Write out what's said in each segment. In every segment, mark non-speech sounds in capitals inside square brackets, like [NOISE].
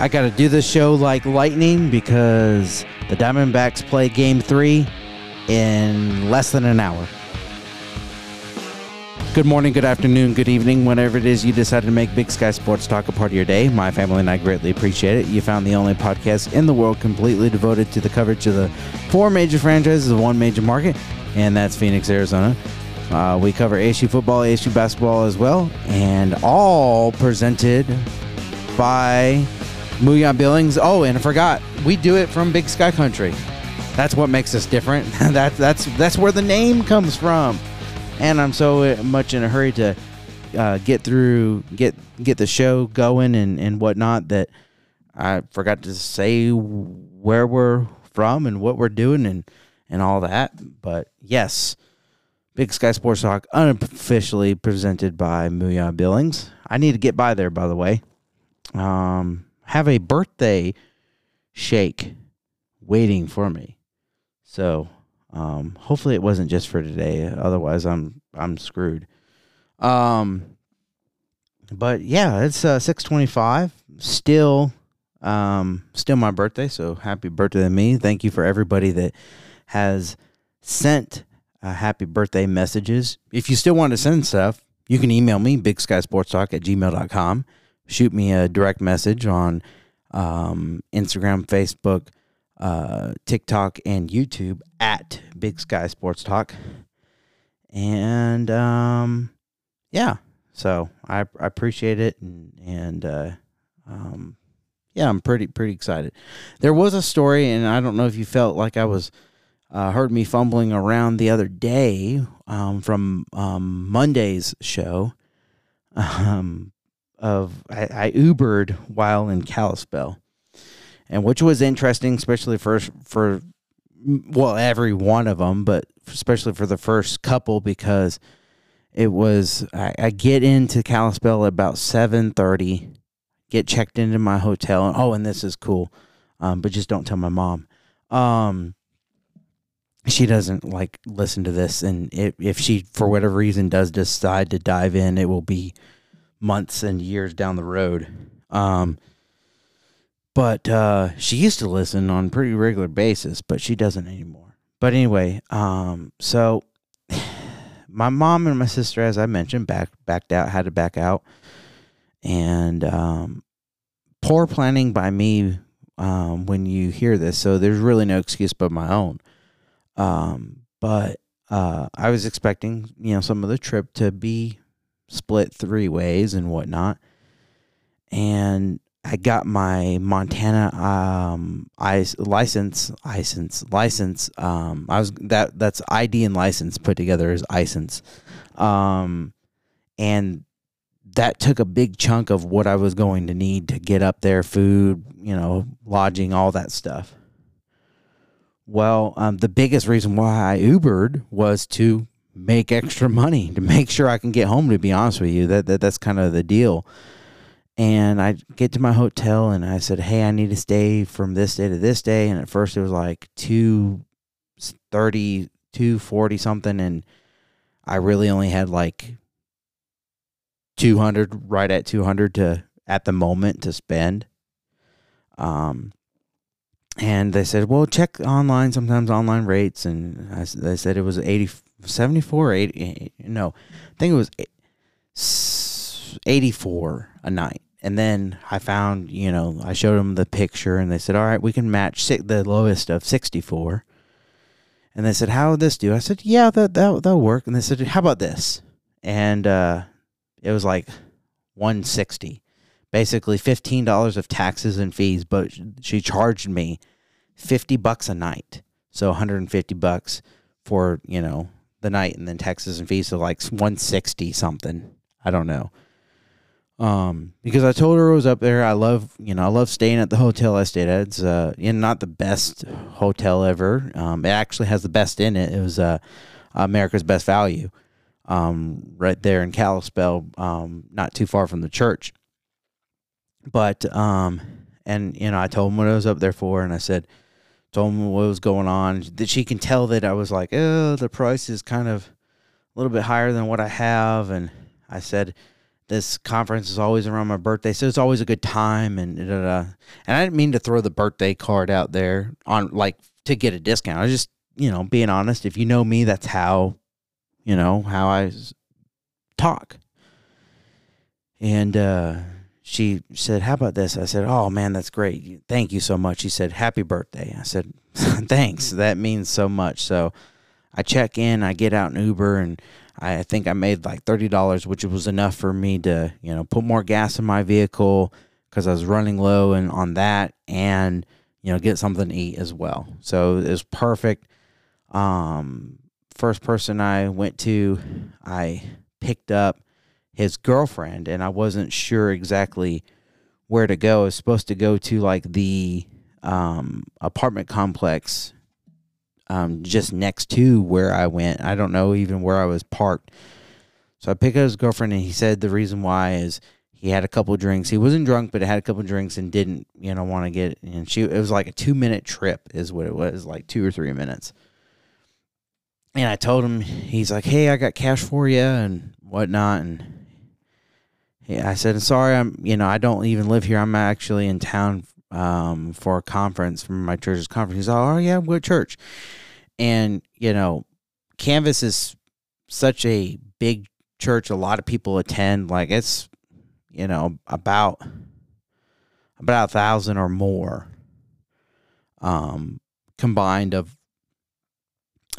I got to do this show like lightning because the Diamondbacks play game three in less than an hour. Good morning, good afternoon, good evening, whenever it is you decide to make Big Sky Sports Talk a part of your day. My family and I greatly appreciate it. You found the only podcast in the world completely devoted to the coverage of the four major franchises of one major market, and that's Phoenix, Arizona. Uh, we cover ASU football, ASU basketball as well, and all presented by Mooyah Billings. Oh, and I forgot, we do it from Big Sky Country. That's what makes us different. [LAUGHS] that, that's that's where the name comes from. And I'm so much in a hurry to uh, get through, get get the show going and and whatnot that I forgot to say where we're from and what we're doing and and all that. But yes, Big Sky Sports Talk unofficially presented by Mooyah Billings. I need to get by there, by the way. Um, have a birthday shake waiting for me. So um, hopefully it wasn't just for today. Otherwise, I'm I'm screwed. Um, but yeah, it's uh, six twenty five. Still, um, still my birthday. So happy birthday to me! Thank you for everybody that has sent uh, happy birthday messages. If you still want to send stuff, you can email me bigskysportstalk at gmail.com. Shoot me a direct message on um, Instagram, Facebook, uh, TikTok, and YouTube at Big Sky Sports Talk. And um, yeah, so I, I appreciate it, and, and uh, um, yeah, I'm pretty pretty excited. There was a story, and I don't know if you felt like I was uh, heard me fumbling around the other day um, from um, Monday's show. [LAUGHS] Um, of I, I Ubered while in Kalispell, and which was interesting, especially for for well every one of them, but especially for the first couple because it was I, I get into Kalispell at about seven thirty, get checked into my hotel, and oh, and this is cool, um, but just don't tell my mom. Um, she doesn't like listen to this, and if if she for whatever reason does decide to dive in, it will be months and years down the road. Um, but uh, she used to listen on a pretty regular basis, but she doesn't anymore. But anyway, um, so [SIGHS] my mom and my sister, as I mentioned, back backed out, had to back out, and um, poor planning by me um, when you hear this. So there's really no excuse but my own. Um, but uh, I was expecting, you know, some of the trip to be split three ways and whatnot. And I got my Montana um I license license license um I was that that's ID and license put together as license. Um and that took a big chunk of what I was going to need to get up there food, you know, lodging, all that stuff. Well, um, the biggest reason why I Ubered was to make extra money to make sure I can get home. To be honest with you, that, that that's kind of the deal. And I get to my hotel and I said, "Hey, I need to stay from this day to this day." And at first it was like two thirty, two forty something, and I really only had like two hundred, right at two hundred to at the moment to spend. Um, and they said, "Well, check online. Sometimes online rates." And I, they said it was eighty 74 80 no i think it was 84 a night. And then i found you know i showed them the picture and they said all right we can match the lowest of 64 and they said how would this do? I said yeah that, that, that'll work. And they said how about this? And uh, it was like 160 basically $15 of taxes and fees but she charged me 50 bucks a night. So 150 bucks for you know the night and then Texas and Visa like 160 something. I don't know. Um, because I told her I was up there. I love, you know, I love staying at the hotel I stayed at. It's uh, in not the best hotel ever. Um, it actually has the best in it. It was uh, America's Best Value, um, right there in Kalispell, um, not too far from the church. But um, and you know, I told him what I was up there for, and I said, told him what was going on. That she can tell that I was like, oh, the price is kind of a little bit higher than what I have. And I said, this conference is always around my birthday, so it's always a good time. And da, da, da. and I didn't mean to throw the birthday card out there on like to get a discount. I was just you know being honest. If you know me, that's how you know how I talk. And uh, she said, "How about this?" I said, "Oh man, that's great. Thank you so much." She said, "Happy birthday." I said, [LAUGHS] "Thanks. That means so much." So I check in, I get out in Uber, and I think I made like thirty dollars, which was enough for me to you know put more gas in my vehicle because I was running low and on that, and you know get something to eat as well. So it was perfect. Um, first person I went to, I picked up his girlfriend, and I wasn't sure exactly where to go. I was supposed to go to like the um, apartment complex um, just next to where I went. I don't know even where I was parked. So I picked up his girlfriend, and he said the reason why is he had a couple drinks. He wasn't drunk, but had a couple drinks and didn't, you know, want to get. And she, it was like a two minute trip, is what it was, like two or three minutes. And I told him, he's like, "Hey, I got cash for you and whatnot." And yeah, I said, sorry, I'm, you know, I don't even live here. I'm actually in town um, for a conference from my church's conference. He's like, oh, yeah, what church? And, you know, Canvas is such a big church. A lot of people attend. Like it's, you know, about, about a thousand or more um, combined of,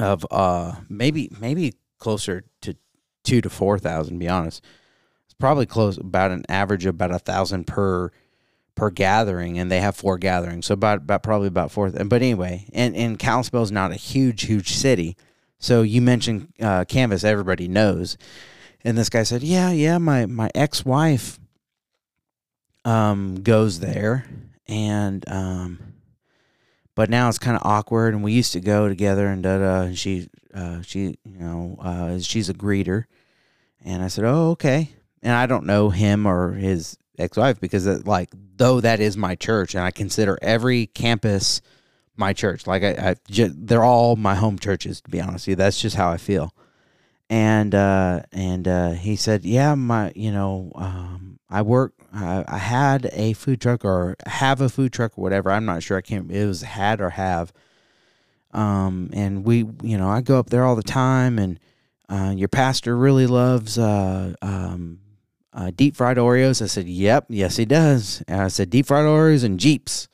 of uh, maybe, maybe closer to two to 4,000, be honest it's probably close about an average of about a thousand per per gathering, and they have four gatherings, so about about probably about four. But anyway, and and Kalispell is not a huge huge city, so you mentioned uh, Canvas, everybody knows, and this guy said, yeah yeah, my my ex wife um goes there, and um. But now it's kind of awkward, and we used to go together, and da da. And she, uh, she, you know, uh, she's a greeter, and I said, "Oh, okay." and I don't know him or his ex-wife because it, like though that is my church and I consider every campus my church like I, I just, they're all my home churches to be honest with you that's just how I feel and uh, and uh, he said yeah my you know um, I work I, I had a food truck or have a food truck or whatever I'm not sure I can't it was had or have um, and we you know I go up there all the time and uh, your pastor really loves uh, um, uh, deep fried Oreos? I said, Yep, yes, he does. And I said, Deep fried Oreos and Jeeps.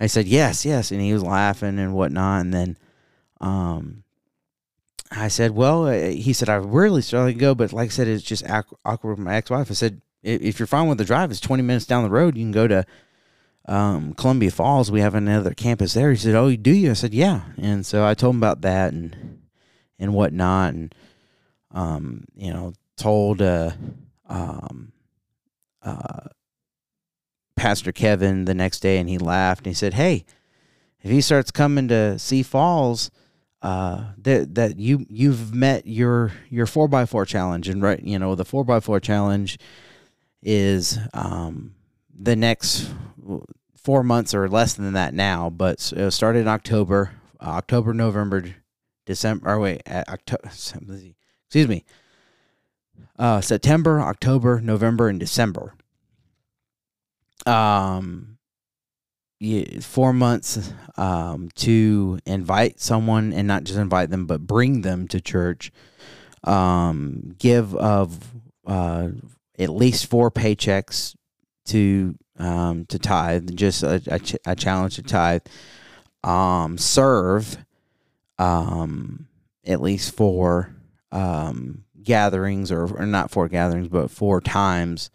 I said, Yes, yes. And he was laughing and whatnot. And then um, I said, Well, uh, he said, I really started to go, but like I said, it's just awkward with my ex wife. I said, If you're fine with the drive, it's 20 minutes down the road. You can go to um, Columbia Falls. We have another campus there. He said, Oh, do you? I said, Yeah. And so I told him about that and and whatnot. And, um, you know, told, uh, um, uh, Pastor Kevin the next day, and he laughed and he said, "Hey, if he starts coming to see Falls, uh, that that you you've met your your four by four challenge, and right, you know, the four by four challenge is um, the next four months or less than that now, but it started in October, October, November, December. Or wait, October. [LAUGHS] Excuse me, uh, September, October, November, and December. Um, four months um, to invite someone and not just invite them, but bring them to church. Um, give of uh, at least four paychecks to um, to tithe, just a, a, ch- a challenge to tithe. Um, serve um, at least four um, gatherings, or, or not four gatherings, but four times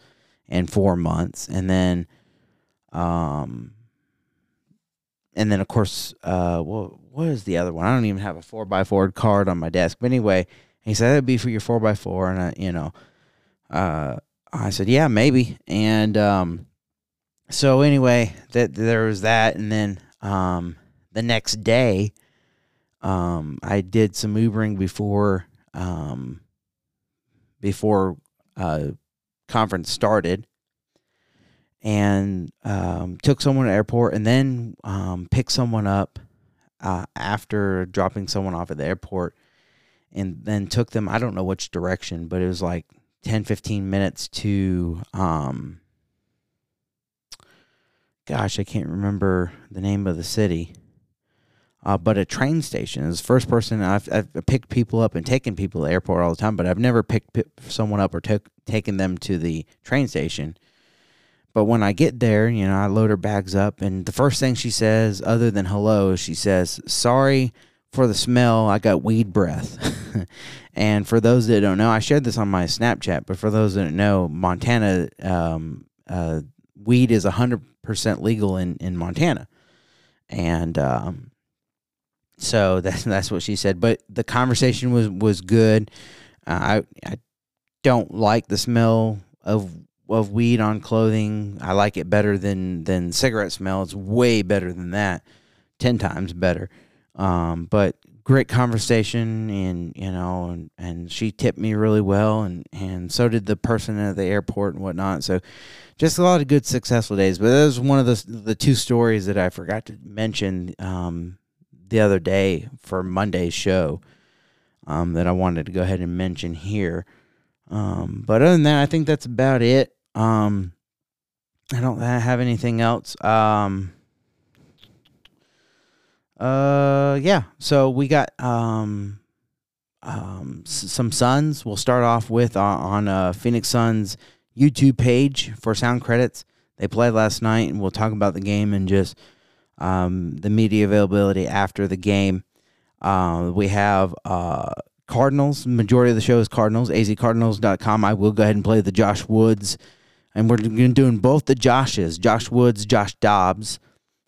in four months, and then, um, and then of course, uh, what what is the other one? I don't even have a four by four card on my desk. But anyway, he said that'd be for your four by four, and I, you know, uh, I said yeah, maybe, and um, so anyway, that there was that, and then um, the next day, um, I did some Ubering before um, before uh, conference started. And um, took someone to airport and then um, picked someone up uh, after dropping someone off at the airport and then took them i don't know which direction but it was like 10, 15 minutes to, um, gosh, I can't remember the name of the city. Uh, but a train station is the first person I've, I've picked people up and taken people to the airport all the time, but I've never picked p- someone up or taken them to the train station. But when I get there, you know, I load her bags up, and the first thing she says, other than hello, she says, "Sorry for the smell. I got weed breath." [LAUGHS] and for those that don't know, I shared this on my Snapchat. But for those that don't know, Montana, um, uh, weed is hundred percent legal in in Montana, and um, so [LAUGHS] that's that's what she said. But the conversation was was good. Uh, I I don't like the smell of of weed on clothing. I like it better than than cigarette smell. It's way better than that, ten times better. Um, but great conversation, and you know, and, and she tipped me really well, and and so did the person at the airport and whatnot. So, just a lot of good successful days. But that was one of the the two stories that I forgot to mention. Um, the other day for Monday's show um, that I wanted to go ahead and mention here. Um, but other than that, I think that's about it. Um, I don't have anything else. Um, uh, yeah. So we got um, um, s- some Suns. We'll start off with uh, on uh, Phoenix Suns YouTube page for sound credits. They played last night, and we'll talk about the game and just um, the media availability after the game. Uh, we have uh, Cardinals. Majority of the show is Cardinals. azcardinals.com. I will go ahead and play the Josh Woods. And we're doing both the Joshes, Josh Woods, Josh Dobbs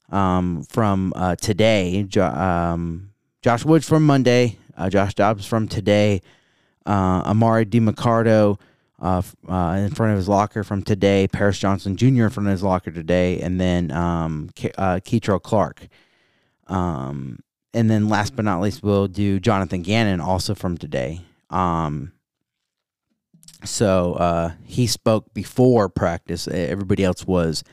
um, from uh, today. Jo- um, Josh Woods from Monday, uh, Josh Dobbs from today. Uh, Emari Demercado uh, uh, in front of his locker from today. Paris Johnson Jr. in front of his locker today, and then um, Ke- uh, Clark. Um, and then last but not least, we'll do Jonathan Gannon also from today. Um, so uh, he spoke before practice. Everybody else was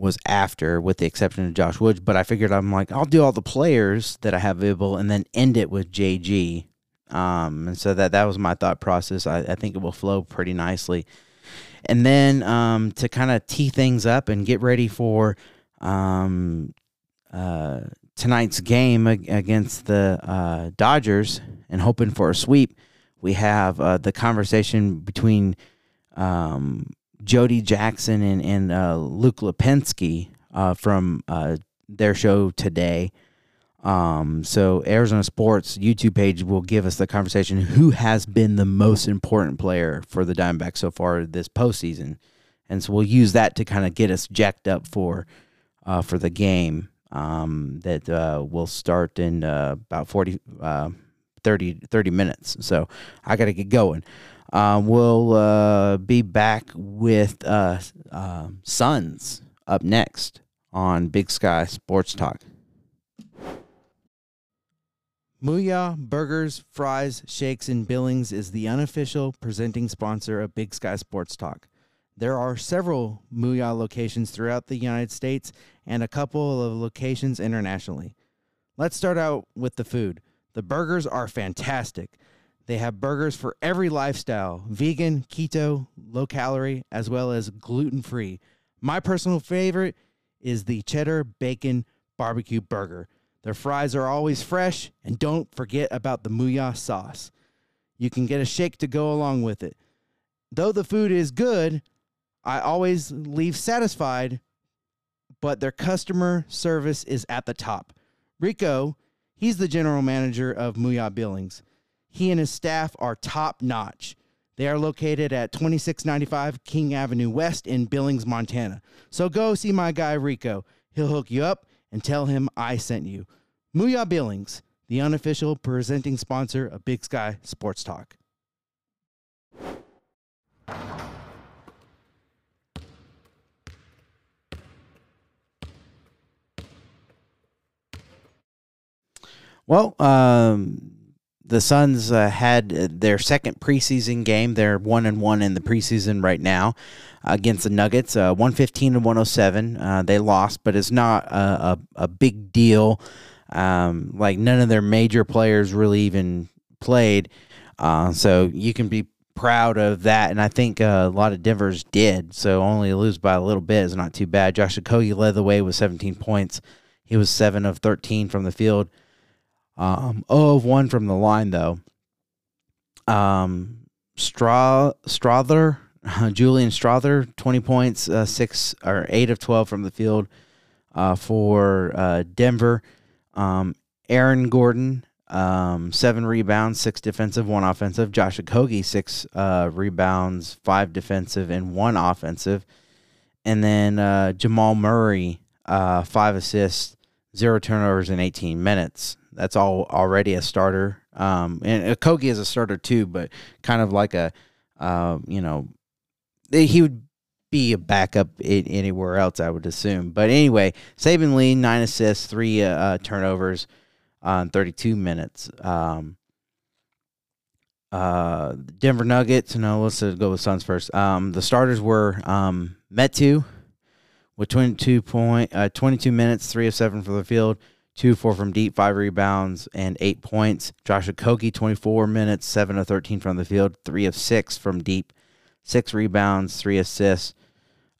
was after, with the exception of Josh Woods. But I figured I'm like, I'll do all the players that I have available, and then end it with JG. Um, and so that that was my thought process. I, I think it will flow pretty nicely. And then um, to kind of tee things up and get ready for um, uh, tonight's game against the uh, Dodgers and hoping for a sweep, we have uh, the conversation between um, Jody Jackson and, and uh, Luke Lapinski uh, from uh, their show today. Um, so Arizona Sports YouTube page will give us the conversation who has been the most important player for the Diamondbacks so far this postseason, and so we'll use that to kind of get us jacked up for uh, for the game um, that uh, will start in uh, about 40, uh, 30, 30 minutes. So I got to get going. Um, we'll uh, be back with uh, uh, Suns up next on Big Sky Sports Talk. Mooyah Burgers, Fries, Shakes, and Billings is the unofficial presenting sponsor of Big Sky Sports Talk. There are several Mooyah locations throughout the United States and a couple of locations internationally. Let's start out with the food. The burgers are fantastic. They have burgers for every lifestyle vegan, keto, low calorie, as well as gluten free. My personal favorite is the cheddar bacon barbecue burger. Their fries are always fresh, and don't forget about the Mooyah sauce. You can get a shake to go along with it. Though the food is good, I always leave satisfied, but their customer service is at the top. Rico, he's the general manager of Mooyah Billings. He and his staff are top notch. They are located at 2695 King Avenue West in Billings, Montana. So go see my guy Rico. He'll hook you up and tell him I sent you. Mooyah Billings, the unofficial presenting sponsor of Big Sky Sports Talk. Well, um, the Suns uh, had their second preseason game. They're one and one in the preseason right now against the Nuggets, uh, one fifteen and one hundred oh seven. Uh, they lost, but it's not a, a, a big deal. Um, like none of their major players really even played, uh, so you can be proud of that, and I think uh, a lot of Denver's did. So only lose by a little bit is not too bad. Josh Okogie led the way with 17 points. He was seven of 13 from the field, um, 0 of one from the line though. Um, Stra- Strawther, [LAUGHS] Julian Strawther, 20 points, uh, six or eight of 12 from the field uh, for uh, Denver. Um, Aaron Gordon, um, seven rebounds, six defensive, one offensive. Josh Okogie, six uh, rebounds, five defensive, and one offensive. And then uh, Jamal Murray, uh, five assists, zero turnovers in 18 minutes. That's all already a starter. Um, and Okogie is a starter too, but kind of like a, uh, you know, he would be a backup anywhere else, I would assume. But anyway, Saben Lee, nine assists, three uh, uh turnovers on 32 minutes. Um, uh, Denver Nuggets, no, let's go with Suns first. Um, the starters were um, Metu with 22 point, uh, 22 minutes, three of seven for the field, two four from deep, five rebounds, and eight points. Josh Okogie, 24 minutes, seven of 13 from the field, three of six from deep, six rebounds, three assists,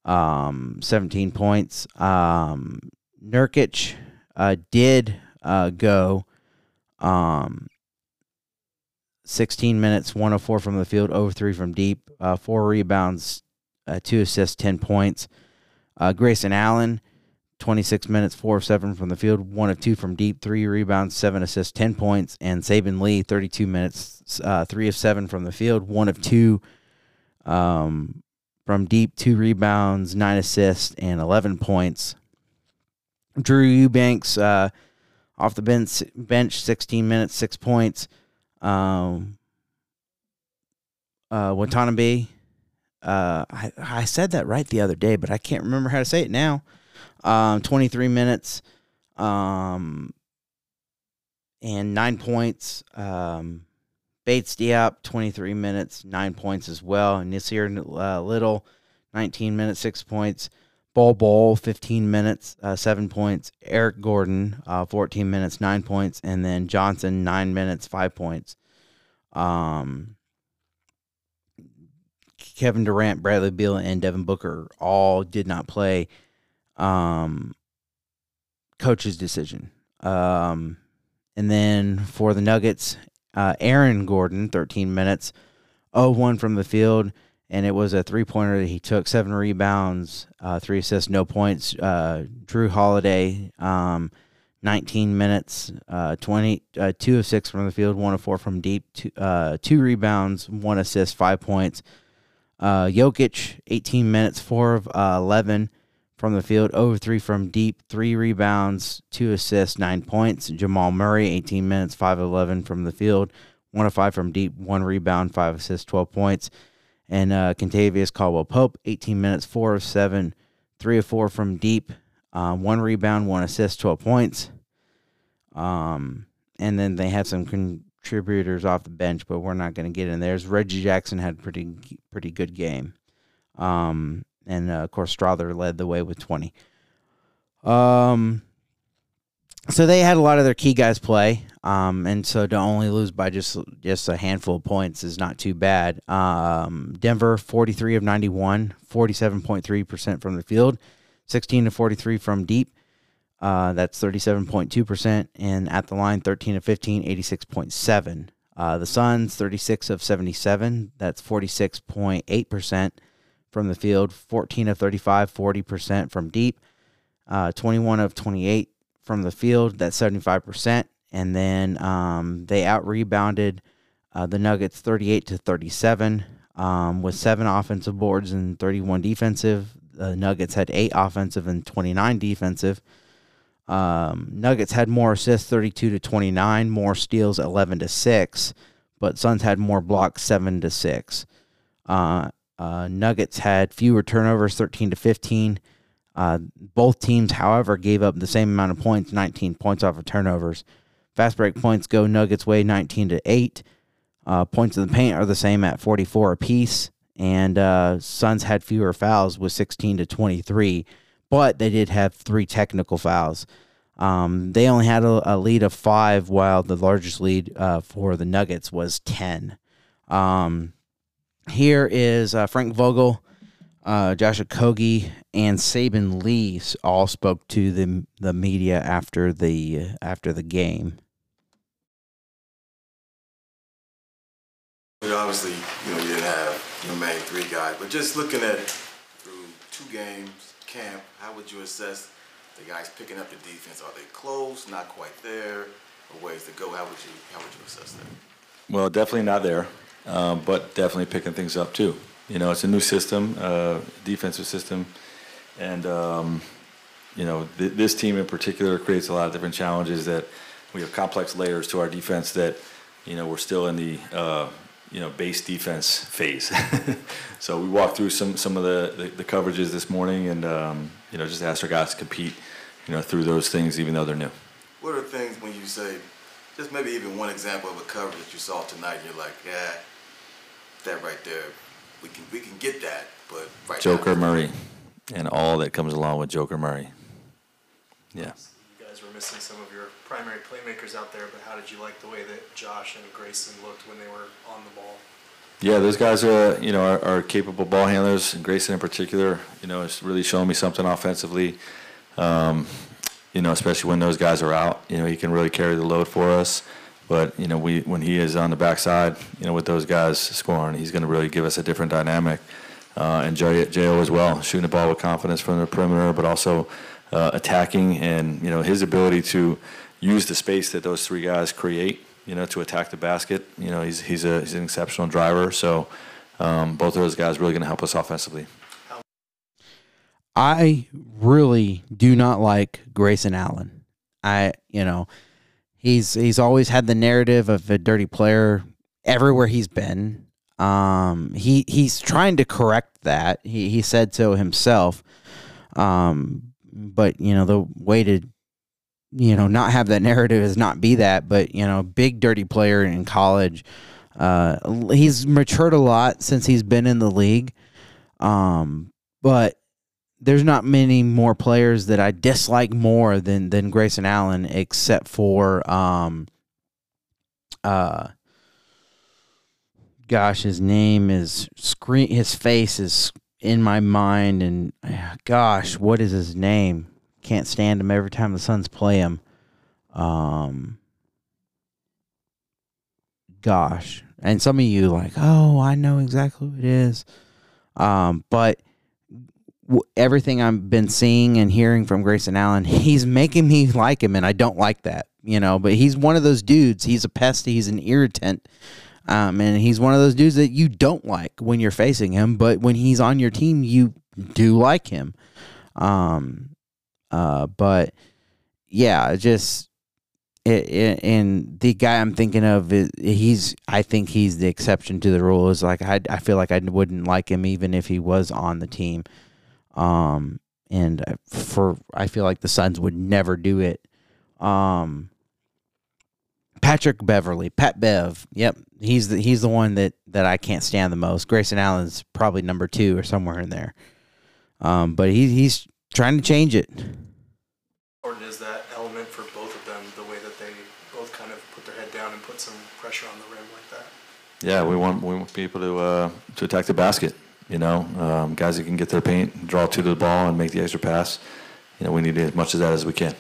um, 17 points. Um, Nurkic uh, did uh, go um, 16 minutes, one of four from the field, over three from deep, uh, four rebounds, uh, two assists, 10 points. Uh, Grayson Allen, 26 minutes, four of seven from the field, one of two from deep, three rebounds, seven assists, 10 points. And Saben Lee, 32 minutes, uh, three of seven from the field, one of two um, from deep, two rebounds, nine assists, and 11 points. Drew Eubanks uh, off the bench, bench 16 minutes, six points. Um, uh, Watanabe, uh, I, I said that right the other day, but I can't remember how to say it now. Um, 23 minutes um, and nine points. Um, Bates Diop, 23 minutes, nine points as well. And Nassir uh, Little, 19 minutes, six points. Bol Bol, 15 minutes, uh, seven points. Eric Gordon, uh, 14 minutes, nine points. And then Johnson, nine minutes, five points. Um, Kevin Durant, Bradley Beal, and Devin Booker all did not play. Um, coach's decision. Um, and then for the Nuggets, uh, Aaron Gordon, 13 minutes, 0 1 from the field, and it was a three pointer that he took, seven rebounds, uh, three assists, no points. Uh, Jrue Holiday, um, 19 minutes, uh, 20, uh, two of six from the field, one of four from deep, two, uh, two rebounds, one assist, five points. Uh, Jokic, 18 minutes, four of 11 from the field, over three from deep, three rebounds, two assists, nine points. Jamal Murray, 18 minutes, 5 of 11 from the field, one of five from deep, one rebound, five assists, 12 points. And uh, Kentavious Caldwell Pope, 18 minutes, four of seven, three of four from deep, um, one rebound, one assist, 12 points. Um, and then they had some contributors off the bench, but we're not going to get in there. Reggie Jackson had a pretty pretty good game. Um, and uh, of course Strawther led the way with 20. Um, so they had a lot of their key guys play, um, and so to only lose by just just a handful of points is not too bad. Um, Denver 43 of 91, 47.3 percent from the field, 16 to 43 from deep. Uh, that's 37.2 percent, and at the line 13 of 15, 86.7. Uh, the Suns 36 of 77, that's 46.8 percent from the field, 14 of 35, 40% from deep, uh, 21 of 28 from the field, that's 75%. And then um, they out rebounded uh, the Nuggets 38 to 37 um, with seven offensive boards and 31 defensive. The Nuggets had eight offensive and 29 defensive. Um, Nuggets had more assists, 32 to 29, more steals, 11 to 6, but Suns had more blocks, 7 to 6. Uh, uh, Nuggets had fewer turnovers, 13 to 15. Uh, both teams, however, gave up the same amount of points, 19 points off of turnovers. Fast break points go Nuggets way, 19 to 8. Uh, points in the paint are the same at 44 apiece. And uh, Suns had fewer fouls with 16 to 23, but they did have three technical fouls. Um, they only had a, a, lead of five, while the largest lead uh, for the Nuggets was 10. Um, here is uh, Frank Vogel, uh, Josh Okogie, and Saben Lee all spoke to the the media after the after the game. obviously, you know, you didn't have your main three guys, but just looking at through two games, camp, how would you assess the guys picking up the defense? Are they close, not quite there, or ways to go? How would you how would you assess that? Well, definitely not there, um, but definitely picking things up too. You know, it's a new system, uh, defensive system, and um, you know th- this team in particular creates a lot of different challenges. That we have complex layers to our defense that you know we're still in the uh, you know base defense phase. [LAUGHS] so we walked through some some of the, the, the coverages this morning, and um, you know just asked our guys to compete you know through those things, even though they're new. What are things when you say, just maybe even one example of a cover that you saw tonight, and you're like, yeah, that right there, we can we can get that, but right Joker now, Murray, and all that comes along with Joker Murray. Yeah. You guys were missing some of your primary playmakers out there, but how did you like the way that Josh and Grayson looked when they were on the ball? Yeah, those guys are you know are, are capable ball handlers, and Grayson in particular, you know, is really showing me something offensively. Um, you know, especially when those guys are out, you know, he can really carry the load for us. But you know, we when he is on the backside, you know, with those guys scoring, he's going to really give us a different dynamic. Uh, and Jo as well, shooting the ball with confidence from the perimeter, but also uh, attacking and you know his ability to use the space that those three guys create, you know, to attack the basket. You know, he's he's a he's an exceptional driver. So um, both of those guys really going to help us offensively. I really do not like Grayson Allen. I, you know, he's he's always had the narrative of a dirty player everywhere he's been. Um, he he's trying to correct that. He he said so himself. Um, but you know the way to you know not have that narrative is not be that. But you know, big dirty player in college. Uh, he's matured a lot since he's been in the league. Um, but there's not many more players that I dislike more than than Grayson Allen, except for um, uh, gosh, his name is screen. His face is in my mind, and gosh, what is his name? Can't stand him every time the Suns play him. Um, gosh, and some of you like, oh, I know exactly who it is. Um, but everything I've been seeing and hearing from Grayson Allen, he's making me like him, and I don't like that, you know. But he's one of those dudes. He's a pest. He's an irritant, um, and he's one of those dudes that you don't like when you're facing him. But when he's on your team, you do like him. Um, uh, but yeah, just. It, it, and the guy I'm thinking of is he's I think he's the exception to the rule is like I I feel like I wouldn't like him even if he was on the team. Um, and for I feel like the Suns would never do it. Um, Patrick Beverly, Pat Bev. Yep, he's the he's the one that that I can't stand the most. Grayson Allen's probably number two or somewhere in there. Um, but he he's trying to change it. Or is that element for both of them the way that they both kind of put their head down and put some pressure on the rim like that? Yeah, we want we want people to uh, to attack the basket. You know, um, guys that can get their paint, draw two to the ball, and make the extra pass. You know, we need as much of that as we can.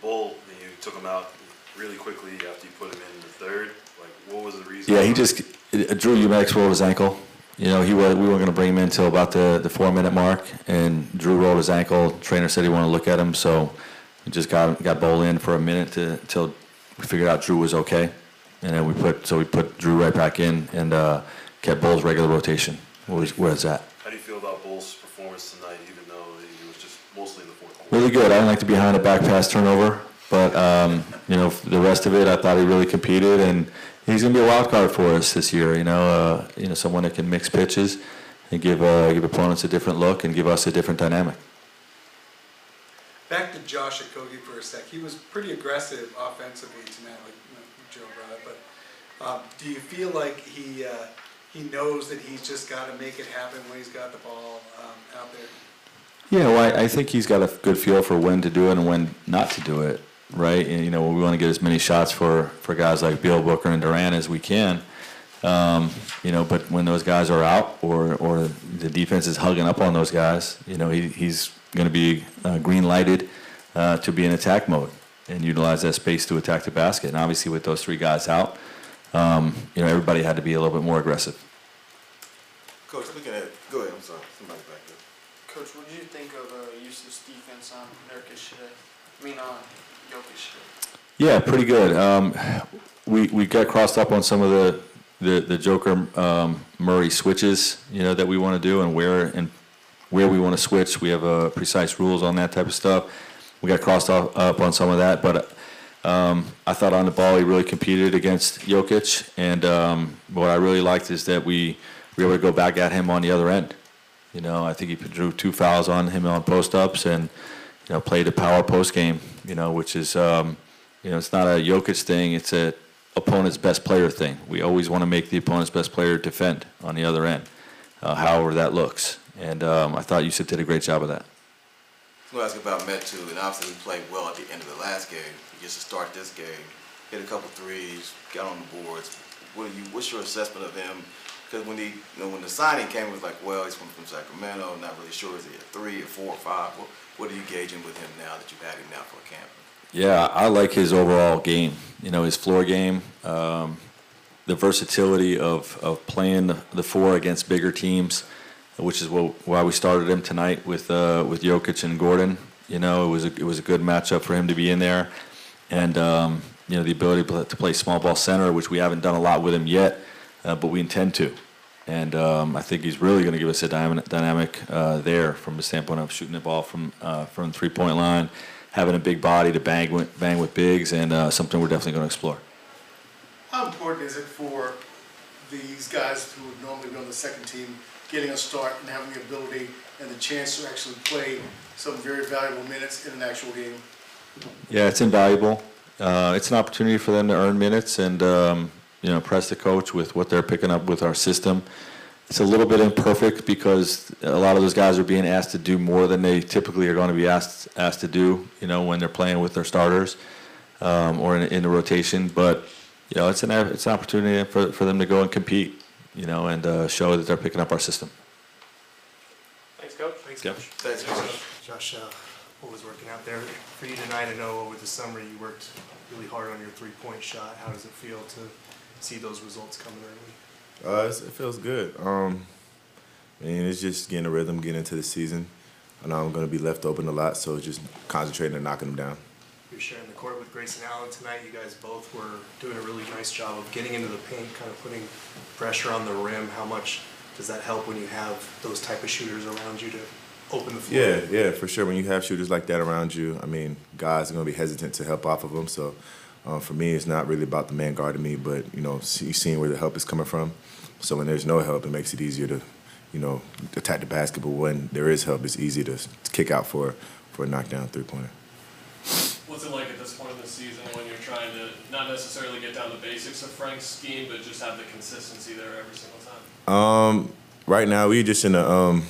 Bol, you took him out really quickly after you put him in the third. Like, what was the reason? Yeah, he just Drew Eubanks rolled his ankle. You know, he was, we weren't going to bring him in until about the, the four minute mark, and Drew rolled his ankle. Trainer said he wanted to look at him, so we just got got Bol in for a minute to, until we figured out Drew was okay, and then we put so we put Drew right back in, and uh, kept Bol's regular rotation. Where's that? How do you feel about Bol's performance tonight, even though he was just mostly in the fourth quarter? Really good. I don't like to be behind a back pass turnover, but um, you know the rest of it, I thought he really competed, and he's going to be a wild card for us this year. You know, uh, you know, someone that can mix pitches and give uh, give opponents a different look and give us a different dynamic. Back to Josh Okogie for a sec. He was pretty aggressive offensively tonight, like Joe brought up. But um, do you feel like he? Uh, he knows that he's just got to make it happen when he's got the ball um, out there. Yeah, well, I, I, think he's got a good feel for when to do it and when not to do it, right? And, you know, we want to get as many shots for, for guys like Beal Booker and Durant as we can. Um, you know, but when those guys are out or, or the defense is hugging up on those guys, you know, he, he's going to be uh, green lighted uh, to be in attack mode and utilize that space to attack the basket. And obviously, with those three guys out, um, you know, everybody had to be a little bit more aggressive. Coach, looking at, go ahead, I'm sorry, somebody back there. Coach, what did you think of uh, Yusuf's defense on Nurkic today? I mean, on Jokic today? Yeah, pretty good. Um, we we got crossed up on some of the the, the Joker um, Murray switches, you know, that we want to do and where and where we want to switch. We have uh, precise rules on that type of stuff. We got crossed up, up on some of that, but um, I thought on the ball he really competed against Jokic, and um, what I really liked is that we we were able to go back at him on the other end. You know, I think he drew two fouls on him on post ups and you know played a power post game. You know, which is um, you know it's not a Jokic thing; it's a opponent's best player thing. We always want to make the opponent's best player defend on the other end, uh, however that looks. And um, I thought Yusuf did a great job of that. I'm gonna ask about Metu, and obviously he played well at the end of the last game. Gets to start this game, hit a couple threes, got on the boards. What are you? What's your assessment of him? Because when he, you know, when the signing came, it was like, well, he's from, from Sacramento. Not really sure is he a three or four or five. What, what are you gauging with him now that you've had him now for a camp? Yeah, I like his overall game. You know, his floor game, um, the versatility of, of playing the, the four against bigger teams, which is what, why we started him tonight with uh, with Jokic and Gordon. You know, it was a, it was a good matchup for him to be in there, and um, you know the ability to play small ball center, which we haven't done a lot with him yet, uh, but we intend to. And um, I think he's really going to give us a dynamic, uh, there from the standpoint of shooting the ball from uh, from three point line having a big body to bang with, bang with bigs, and uh, something we're definitely going to explore. How important is it for these guys who would normally be on the second team getting a start and having the ability and the chance to actually play some very valuable minutes in an actual game? Yeah, it's invaluable. Uh, it's an opportunity for them to earn minutes and um, you know impress the coach with what they're picking up with our system. It's a little bit imperfect because a lot of those guys are being asked to do more than they typically are going to be asked asked to do. You know, when they're playing with their starters um, or in, in, the rotation. But you know, it's an it's an opportunity for for them to go and compete. You know, and uh, show that they're picking up our system. Thanks, coach. Thanks, Yep. coach. Thanks, Coach. Josh, uh, what was working out there for you tonight? I know over the summer you worked really hard on your three-point shot. How does it feel to see those results coming early? Uh, it feels good. Um, and it's just getting a rhythm, getting into the season. I know I'm going to be left open a lot, so just concentrating and knocking them down. You're sharing the court with Grayson Allen tonight. You guys both were doing a really nice job of getting into the paint, kind of putting pressure on the rim. How much does that help when you have those type of shooters around you to open the floor? Yeah, yeah, for sure. When you have shooters like that around you, I mean, guys are going to be hesitant to help off of them. So uh, for me, it's not really about the man guarding me, but you know, see, seeing where the help is coming from. So when there's no help, it makes it easier to, you know, attack the basketball. When there is help, it's easy to, to kick out for for a knockdown three pointer. What's it like at this point in the season when you're trying to not necessarily get down the basics of Frank's scheme, but just have the consistency there every single time? Um, right now we're just in a um,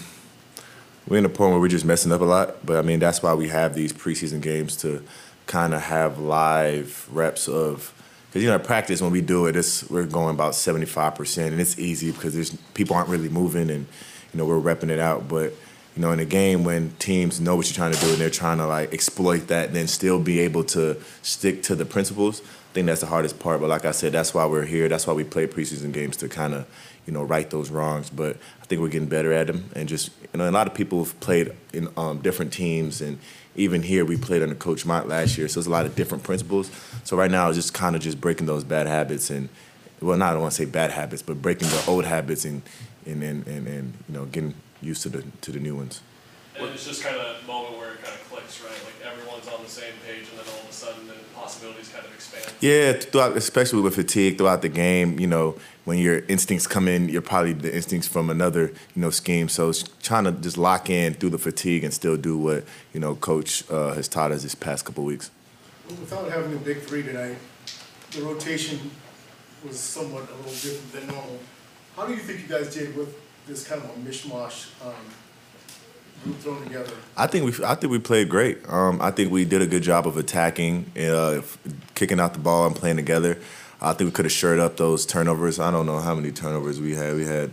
we're in a point where we're just messing up a lot. But I mean that's why we have these preseason games to kind of have live reps of because you know, at practice when we do it, it's we're going about seventy five percent, and it's easy because there's people aren't really moving, and you know we're repping it out. But you know, in a game when teams know what you're trying to do and they're trying to like exploit that, and then still be able to stick to the principles, I think that's the hardest part. But like I said, that's why we're here. That's why we play preseason games to kind of you know right those wrongs. But I think we're getting better at them, and just you know, a lot of people have played in um, different teams and even here we played under Coach Mott last year, so it's a lot of different principles. So right now it's just kind of just breaking those bad habits and well, not I don't want to say bad habits, but breaking the old habits and and, and, and, and you know getting used to the to the new ones. And it's just kind of that moment where it kind of clicks, right? Like everyone's on the same page, and then all of a sudden, the possibilities kind of expand. Yeah, throughout, especially with fatigue throughout the game, you know, when your instincts come in, you're probably the instincts from another, you know, scheme. So it's trying to just lock in through the fatigue and still do what you know, coach uh, has taught us this past couple weeks. Without having a big three tonight, the rotation was somewhat a little different than normal. How do you think you guys did with this kind of a mishmash um, group thrown together? I think we I think we played great. Um, I think we did a good job of attacking, uh, kicking out the ball and playing together. I think we could have shored up those turnovers. I don't know how many turnovers we had. We had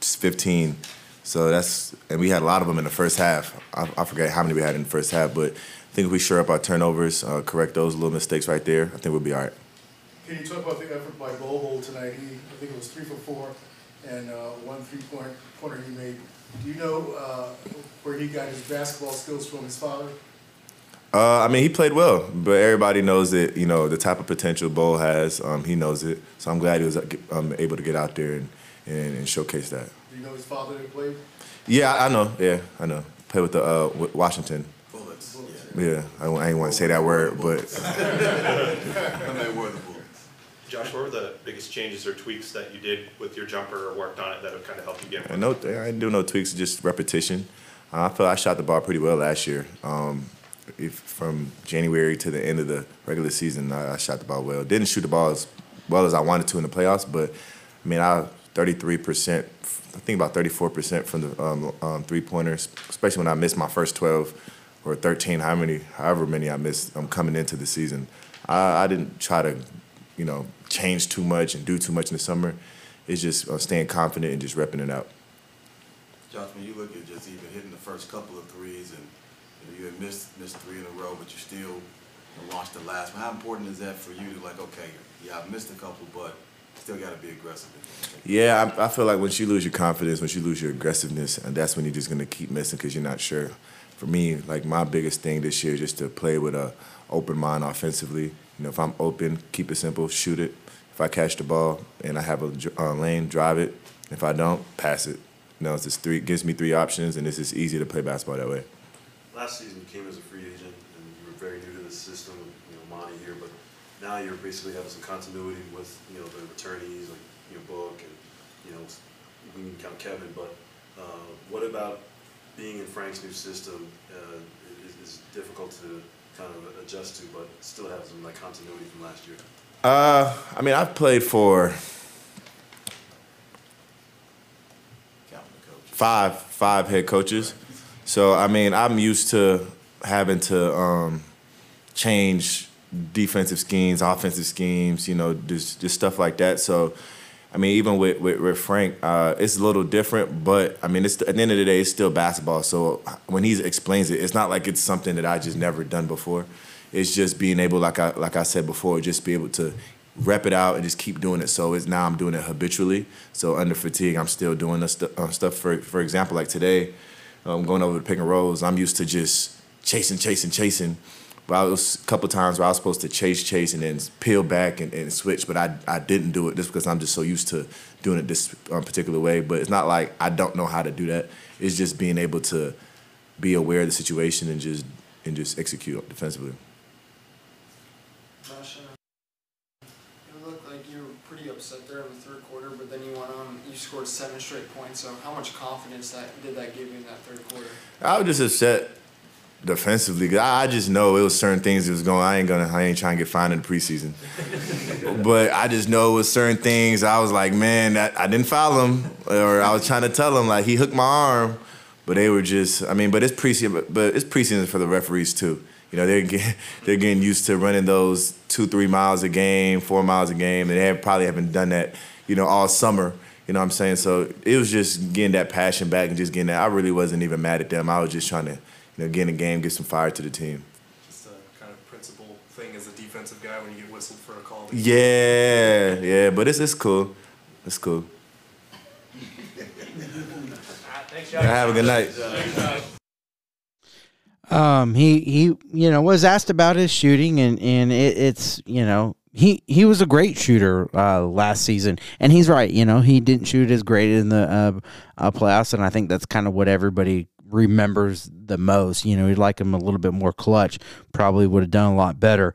just 15. So that's and we had a lot of them in the first half. I, I forget how many we had in the first half, but I think if we shore up our turnovers, uh, correct those little mistakes right there, I think we'll be all right. Can you talk about the effort by Bol Bol tonight? He, I think it was three for four, and uh, one three-point pointer he made. Do you know uh, where he got his basketball skills from his father? Uh, I mean, he played well, but everybody knows that you know the type of potential Bol has. Um, he knows it, so I'm glad he was um, able to get out there and, and, and showcase that. Do you know his father that played? Yeah, I know. Yeah, I know. Played with the uh, Washington. Bullets. Yeah, I, I ain't want to say that word, but [LAUGHS] I mean, were the bullets. Josh, what were the biggest changes or tweaks that you did with your jumper or worked on it that have kind of helped you get I no, I didn't do no tweaks, just repetition. Uh, I feel I shot the ball pretty well last year. Um, if from January to the end of the regular season, I, I shot the ball well. Didn't shoot the ball as well as I wanted to in the playoffs, but I mean, I 33 percent, I think about 34 percent from the um, um, three pointers, especially when I missed my first 12 or 13, how many, however many I missed um, coming into the season. I, I didn't try to, you know, change too much and do too much in the summer. It's just uh, staying confident and just repping it out. Josh, when you look at just even hitting the first couple of threes and you, know, you had missed missed three in a row, but you still launched the last one. How important is that for you to like, okay, yeah, I've missed a couple, but still got to be aggressive. Yeah, I, I feel like once you lose your confidence, once you lose your aggressiveness, and that's when you're just gonna keep missing because you're not sure. For me, like my biggest thing this year is just to play with a open mind offensively. You know, if I'm open, keep it simple, shoot it. If I catch the ball and I have a uh, lane, drive it. If I don't, pass it. You know, it's just three gives me three options, and it's just easy to play basketball that way. Last season you came as a free agent and you were very new to the system, you know, Monty here, but now you're basically having some continuity with, you know, the returnees like, you know, Book and, you know, we can count Kevin, but, uh, what about being in Frank's new system, uh, is, is difficult to kind of adjust to, but still have some like continuity from last year? Uh, I mean, I've played for five five head coaches, so I mean, I'm used to having to um, change defensive schemes, offensive schemes, you know, just just stuff like that. So. I mean, even with, with, with Frank, uh, it's a little different, but I mean, it's at the end of the day, it's still basketball. So when he explains it, it's not like it's something that I just never done before. It's just being able, like I like I said before, just be able to rep it out and just keep doing it. So it's now I'm doing it habitually. So under fatigue, I'm still doing the st- um, stuff. For for example, like today, I'm um, going over the pick and rolls. I'm used to just chasing, chasing, chasing. But I was a couple times where I was supposed to chase, chase, and then peel back and, and switch, but I, I didn't do it just because I'm just so used to doing it this um, particular way. But it's not like I don't know how to do that. It's just being able to be aware of the situation and just and just execute defensively. Josh, you looked like you were pretty upset there in the third quarter, but then you went on, you scored seven straight points. So how much confidence that did that give you in that third quarter? I was just upset defensively. 'cause I, I just know it was certain things that was going. I ain't gonna. I ain't trying to get fined in the preseason. [LAUGHS] but I just know it was certain things. I was like, man, that, I didn't foul him, or I was trying to tell him like he hooked my arm, but they were just. I mean, but it's preseason. But, but it's preseason for the referees too. You know, they're getting, [LAUGHS] they're getting used to running those two, three miles a game, four miles a game, and they have, probably haven't done that, you know, all summer. You know what I'm saying? So it was just getting that passion back and just getting that. I really wasn't even mad at them. I was just trying to, you know, get in the game, get some fire to the team. Just a kind of principal thing as a defensive guy when you get whistled for a call. Yeah, yeah, but it's it's cool. It's cool. Thanks, Yeah, have a good night. Um, he he, you know, was asked about his shooting, and and it, it's you know he he was a great shooter uh, last season, and he's right. You know, he didn't shoot as great in the uh, uh, playoffs, and I think that's kind of what everybody remembers the most. You know, he'd like him a little bit more clutch. Probably would have done a lot better.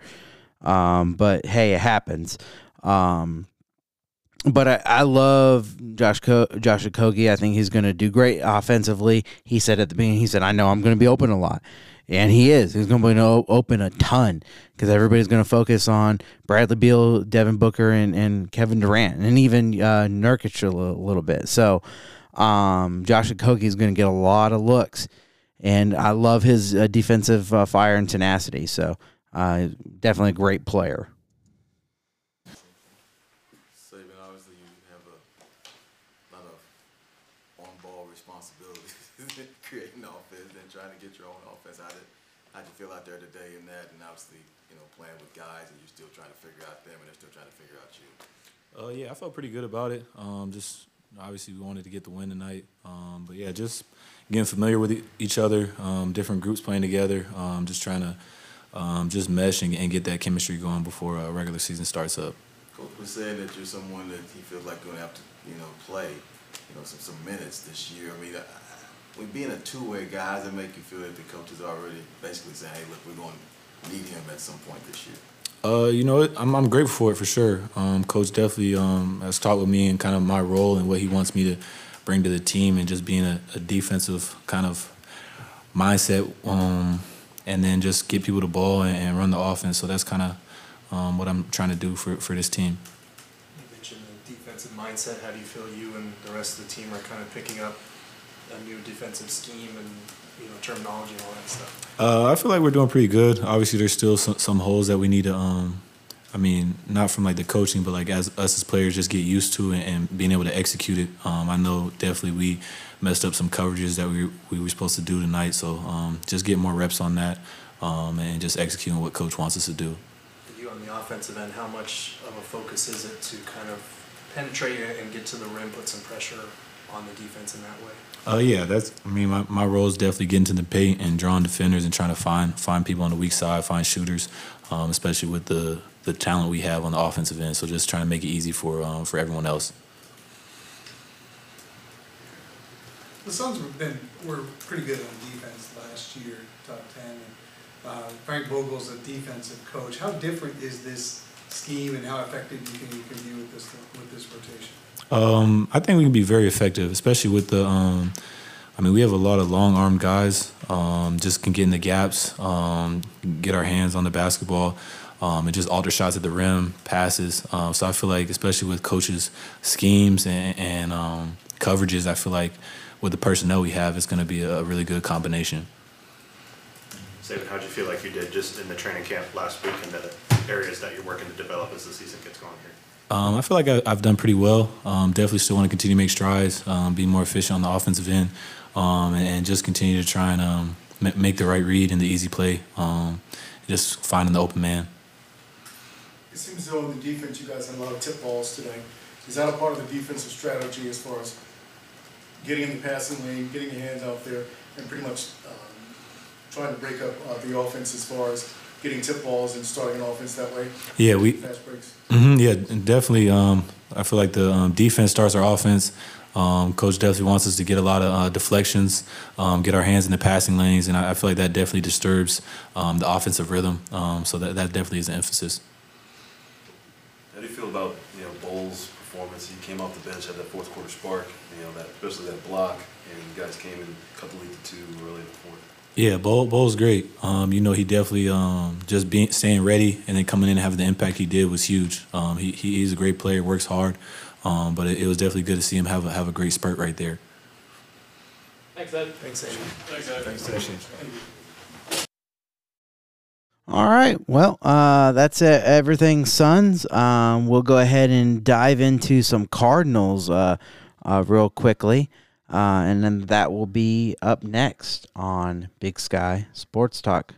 Um, but hey, it happens. Um, but I, I love Josh Co- Josh Okogie. I think he's going to do great offensively. He said at the beginning, he said, "I know I'm going to be open a lot," and he is. He's going to be open a ton because everybody's going to focus on Bradley Beal, Devin Booker, and, and Kevin Durant, and even uh, Nurkic a little, little bit. So um, Josh Okogie is going to get a lot of looks, and I love his uh, defensive uh, fire and tenacity. So uh, definitely a great player. Saben, obviously you have a lot of on-ball responsibilities, [LAUGHS] creating offense and trying to get your own offense. How did how did you feel out there today in that, and obviously you know playing with guys and you're still trying to figure out them, and they're still trying to figure out you. Uh, yeah, I felt pretty good about it. Um, just obviously we wanted to get the win tonight, um, but yeah, just getting familiar with each other, um, different groups playing together, um, just trying to um, just mesh and, and get that chemistry going before uh, regular season starts up. Coach was saying that you're someone that he feels like going to have to, you know, play, you know, some, some minutes this year. I mean, with being a two-way guy, does it make you feel that the coach is already basically saying, hey, look, we're going to need him at some point this year? Uh, you know. I'm I'm grateful for it for sure. Um, Coach definitely um, has talked with me and kind of my role and what he wants me to bring to the team and just being a, a defensive kind of mindset, um, and then just get people the ball and, and run the offense. So that's kind of um, what I'm trying to do for for this team. You mentioned the defensive mindset. How do you feel you and the rest of the team are kind of picking up a new defensive scheme and you know terminology and all that stuff? Uh, I feel like we're doing pretty good. Obviously, there's still some, some holes that we need to. Um, I mean, not from like the coaching, but like as us as players, just get used to it and being able to execute it. Um, I know definitely we messed up some coverages that we we were supposed to do tonight. So um, just get more reps on that um, and just executing what coach wants us to do. For you on the offensive end, how much of a focus is it to kind of penetrate and get to the rim, put some pressure on the defense in that way? Uh, yeah, that's. I mean, my, my role is definitely getting to the paint and drawing defenders and trying to find find people on the weak side, find shooters, um, especially with the the talent we have on the offensive end. So just trying to make it easy for um, for everyone else. The Suns have been, were pretty good on defense last year, top ten. and uh, Frank Vogel's a defensive coach. How different is this scheme and how effective do you think you can be with this, with this rotation? Um, I think we can be very effective, especially with the. Um, I mean, we have a lot of long armed guys. Um, just can get in the gaps, um, get our hands on the basketball, um, and just alter shots at the rim, passes. Um, so I feel like, especially with coaches' schemes and, and coverages, I feel like with the personnel we have, it's going to be a really good combination. Saben, how'd you feel like you did just in the training camp last week and the areas that you're working to develop as the season gets going here? Um, I feel like I, I've done pretty well. Um, definitely still want to continue to make strides, um, be more efficient on the offensive end, um, and, and just continue to try and um, ma- make the right read and the easy play, um, just finding the open man. It seems though in the defense, you guys had a lot of tip balls today. Is that a part of the defensive strategy as far as getting in the passing lane, getting your hands out there, and pretty much trying to break up uh, the offense as far as getting tip balls and starting an offense that way? Yeah, we. Fast breaks. hmm yeah, definitely. Um, I feel like the um, defense starts our offense. Um, Coach definitely wants us to get a lot of uh, deflections, um, get our hands in the passing lanes, and I, I feel like that definitely disturbs um, the offensive rhythm. Um, so that, that definitely is an emphasis. How do you feel about, you know, Bol's performance? He came off the bench, had that fourth quarter spark, you know, that, especially that block, and you guys came in, cut the lead to two early in the fourth. Yeah, Bol Bol's great. Um, you know, he definitely um, just being staying ready and then coming in and having the impact he did was huge. Um, he, he he's a great player, works hard, um, but it, it was definitely good to see him have a, have a great spurt right there. Thanks, Ed. Thanks, Amy. Thanks, Ed. Thanks, Ed. Thanks, All right. Well, uh, that's it. Everything Suns. Um, we'll go ahead and dive into some Cardinals uh, uh, real quickly. Uh, and then that will be up next on Big Sky Sports Talk.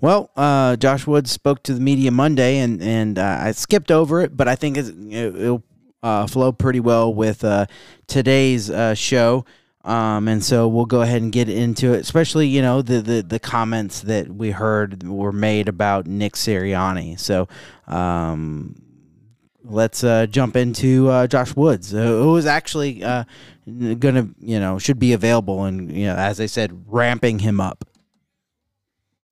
Well, uh, Josh Woods spoke to the media Monday, and and uh, I skipped over it, but I think it, will uh, flow pretty well with uh, today's uh, show. Um, and so we'll go ahead and get into it, especially you know the, the the comments that we heard were made about Nick Sirianni. So um, let's uh, jump into uh, Josh Woods, uh, who is actually uh, gonna you know should be available, and you know as I said, ramping him up.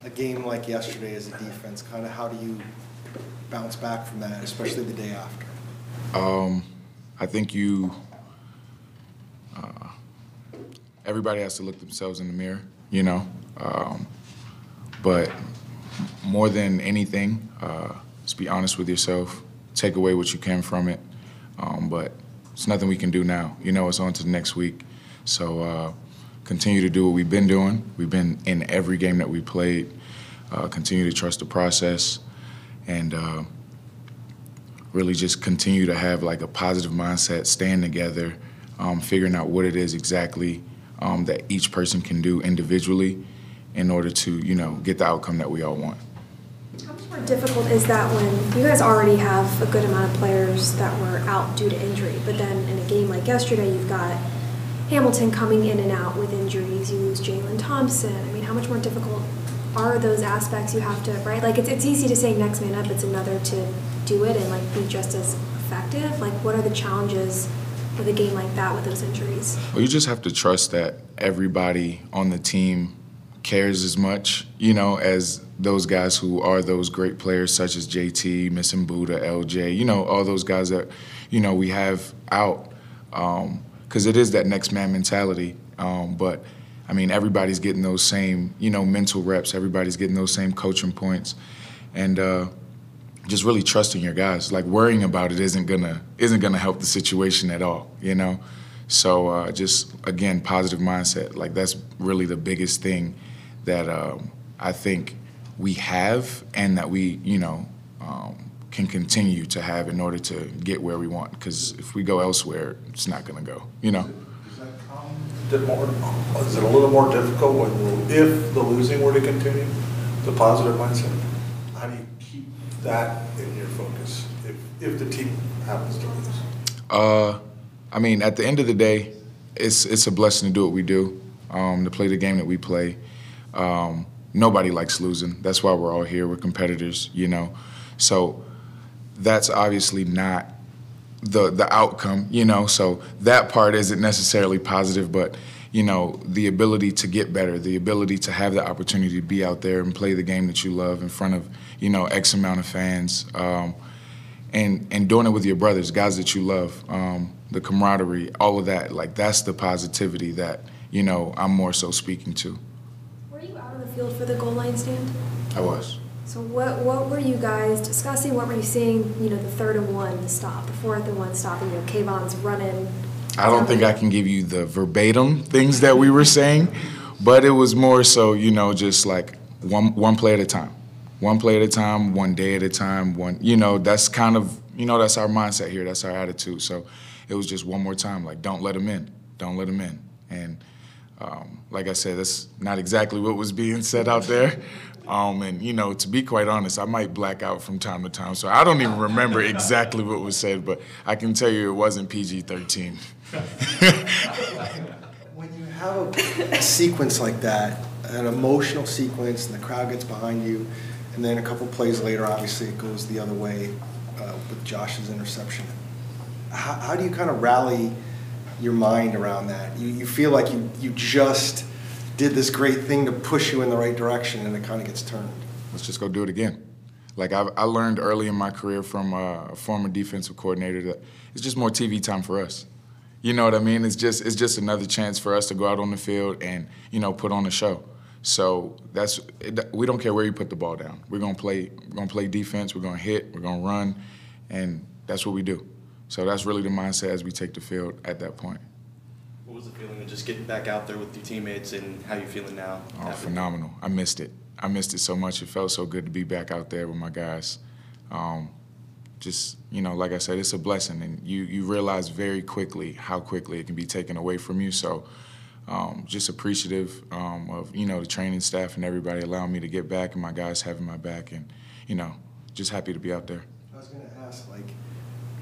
a game like yesterday as a defense, kind of how do you bounce back from that, especially the day after? Um, I think you. Uh, everybody has to look themselves in the mirror, you know. Um, but more than anything, uh, just be honest with yourself. Take away what you can from it. Um, but it's nothing we can do now. You know, it's on to the next week. So uh, continue to do what we've been doing. We've been in every game that we played. Uh, continue to trust the process, and uh, really just continue to have like a positive mindset, staying together, um, figuring out what it is exactly um, that each person can do individually in order to, you know, get the outcome that we all want. More difficult is that when you guys already have a good amount of players that were out due to injury, but then in a game like yesterday, you've got Hamilton coming in and out with injuries, you lose Jalen Thompson. I mean, how much more difficult are those aspects you have to, right? Like, it's, it's easy to say next man up, it's another to do it and like be just as effective. Like, what are the challenges with a game like that with those injuries? Well, you just have to trust that everybody on the team cares as much, you know, as those guys who are those great players such as JT, Missing Budda, LJ, you know, all those guys that, you know, we have out. Because it is that next man mentality. Um, but, I mean, everybody's getting those same, you know, mental reps. Everybody's getting those same coaching points. And uh, just really trusting your guys. Like worrying about it isn't gonna isn't gonna help the situation at all, you know. So uh, just again, positive mindset. Like that's really the biggest thing that um, I think we have, and that we, you know, um, can continue to have in order to get where we want. Because if we go elsewhere, it's not gonna go, you know. Did more, is it a little more difficult when, if the losing were to continue, the positive mindset? How do you keep that in your focus if, if the team happens to lose? Uh, I mean, at the end of the day, it's it's a blessing to do what we do, um, to play the game that we play. Um, nobody likes losing. That's why we're all here. We're competitors, you know. So that's obviously not the the outcome, you know. So that part isn't necessarily positive, but you know, the ability to get better, the ability to have the opportunity to be out there and play the game that you love in front of you know X amount of fans. Um, and and doing it with your brothers, guys that you love, um, the camaraderie, all of that. Like that's the positivity that you know I'm more so speaking to. Were you out on the field for the goal line stand? I was. So what what were you guys discussing? What were you seeing? You know, the third and one stop, the fourth and one stop, and you know, Kayvon's running. I don't think I can give you the verbatim things that we were saying, but it was more so you know just like one one play at a time, one play at a time, one day at a time. One you know that's kind of you know that's our mindset here. That's our attitude. So it was just one more time like don't let them in, don't let them in, and. Um, like I said, that's not exactly what was being said out there. Um, and, you know, to be quite honest, I might black out from time to time. So I don't even remember exactly what was said, but I can tell you it wasn't PG 13. [LAUGHS] When you have a, a sequence like that, an emotional sequence, and the crowd gets behind you, and then a couple plays later, obviously it goes the other way uh, with Josh's interception. How, how do you kind of rally your mind around that? You, you feel like you, you just did this great thing to push you in the right direction, and it kind of gets turned. Let's just go do it again. Like I've, I learned early in my career from uh, a former defensive coordinator that it's just more TV time for us. You know what I mean? It's just it's just another chance for us to go out on the field and you know put on a show. So that's it, we don't care where you put the ball down. We're gonna play we're gonna play defense. We're gonna hit. We're gonna run, and that's what we do. So that's really the mindset as we take the field at that point. What was the feeling of just getting back out there with your teammates and how you feeling now? Oh, phenomenal! I missed it. I missed it so much. It felt so good to be back out there with my guys. Um, just you know, like I said, it's a blessing, and you you realize very quickly how quickly it can be taken away from you. So, um, just appreciative um, of you know the training staff and everybody allowing me to get back, and my guys having my back, and you know, just happy to be out there. I was going to ask, like,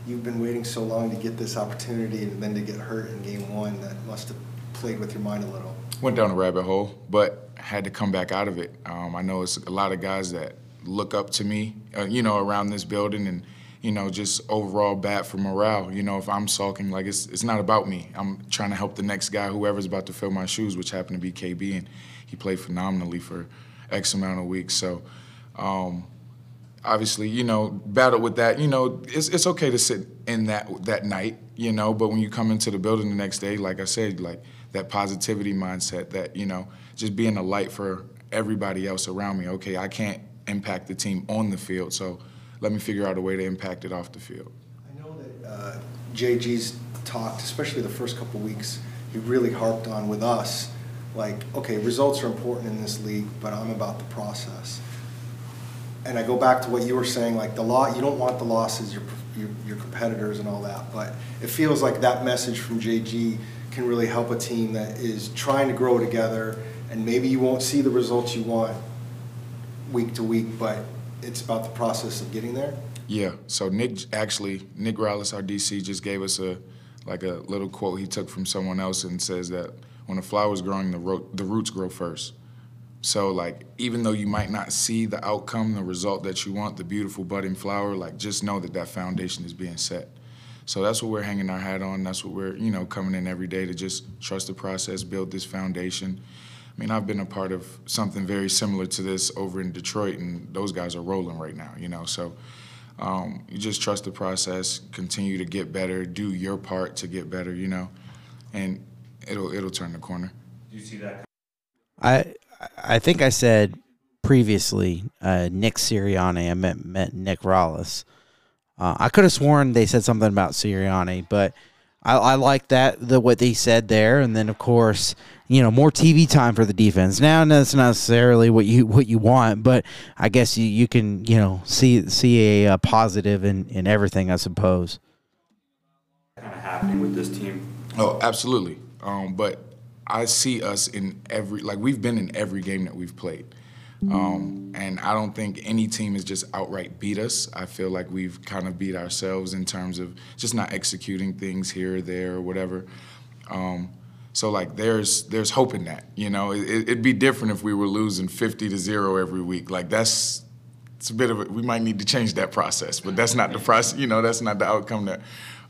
you've been waiting so long to get this opportunity, and then to get hurt in game one, that must have played with your mind a little. Went down a rabbit hole, but had to come back out of it. Um, I know it's a lot of guys that look up to me, uh, you know, around this building, and you know, just overall bad for morale. You know, if I'm sulking, like it's it's not about me. I'm trying to help the next guy, whoever's about to fill my shoes, which happened to be KB, and he played phenomenally for X amount of weeks. So. Um, obviously, you know, battle with that. You know, it's it's okay to sit in that that night, you know, but when you come into the building the next day, like I said, like that positivity mindset, that you know, just being a light for everybody else around me. Okay, I can't impact the team on the field, so let me figure out a way to impact it off the field. I know that uh, JG's talked, especially the first couple weeks, he really harped on with us, like, okay, results are important in this league, but I'm about the process. And I go back to what you were saying, like the law, you don't want the losses, you're your, your competitors and all that. But it feels like that message from JG can really help a team that is trying to grow together. And maybe you won't see the results you want week to week, but it's about the process of getting there. Yeah. So Nick actually, Nick Rallis, our DC, just gave us a like a little quote he took from someone else and says that when a flower is growing, the the roots grow first. So like even though you might not see the outcome, the result that you want, the beautiful budding flower, like just know that that foundation is being set. So that's what we're hanging our hat on. That's what we're you know coming in every day to just trust the process, build this foundation. I mean, I've been a part of something very similar to this over in Detroit, and those guys are rolling right now. You know, so um, you just trust the process, continue to get better, do your part to get better. You know, and it'll it'll turn the corner. Do you see that? I I think I said previously uh, Nick Sirianni. I meant, meant Nick Rallis. Uh, I could have sworn they said something about Sirianni, but I, I like that the what they said there, and then of course you know more TV time for the defense. Now that's not necessarily what you what you want, but I guess you, you can you know see see a, a positive in in everything, I suppose. Kind of happening with this team. Oh, absolutely. Um, but I see us in every like we've been in every game that we've played. Um, and I don't think any team has just outright beat us. I feel like we've kind of beat ourselves in terms of just not executing things here or there or whatever. Um, so like there's there's hope in that. You know, it, it'd be different if we were losing 50 to zero every week. Like that's it's a bit of a, we might need to change that process, but that's not the process. You know, that's not the outcome that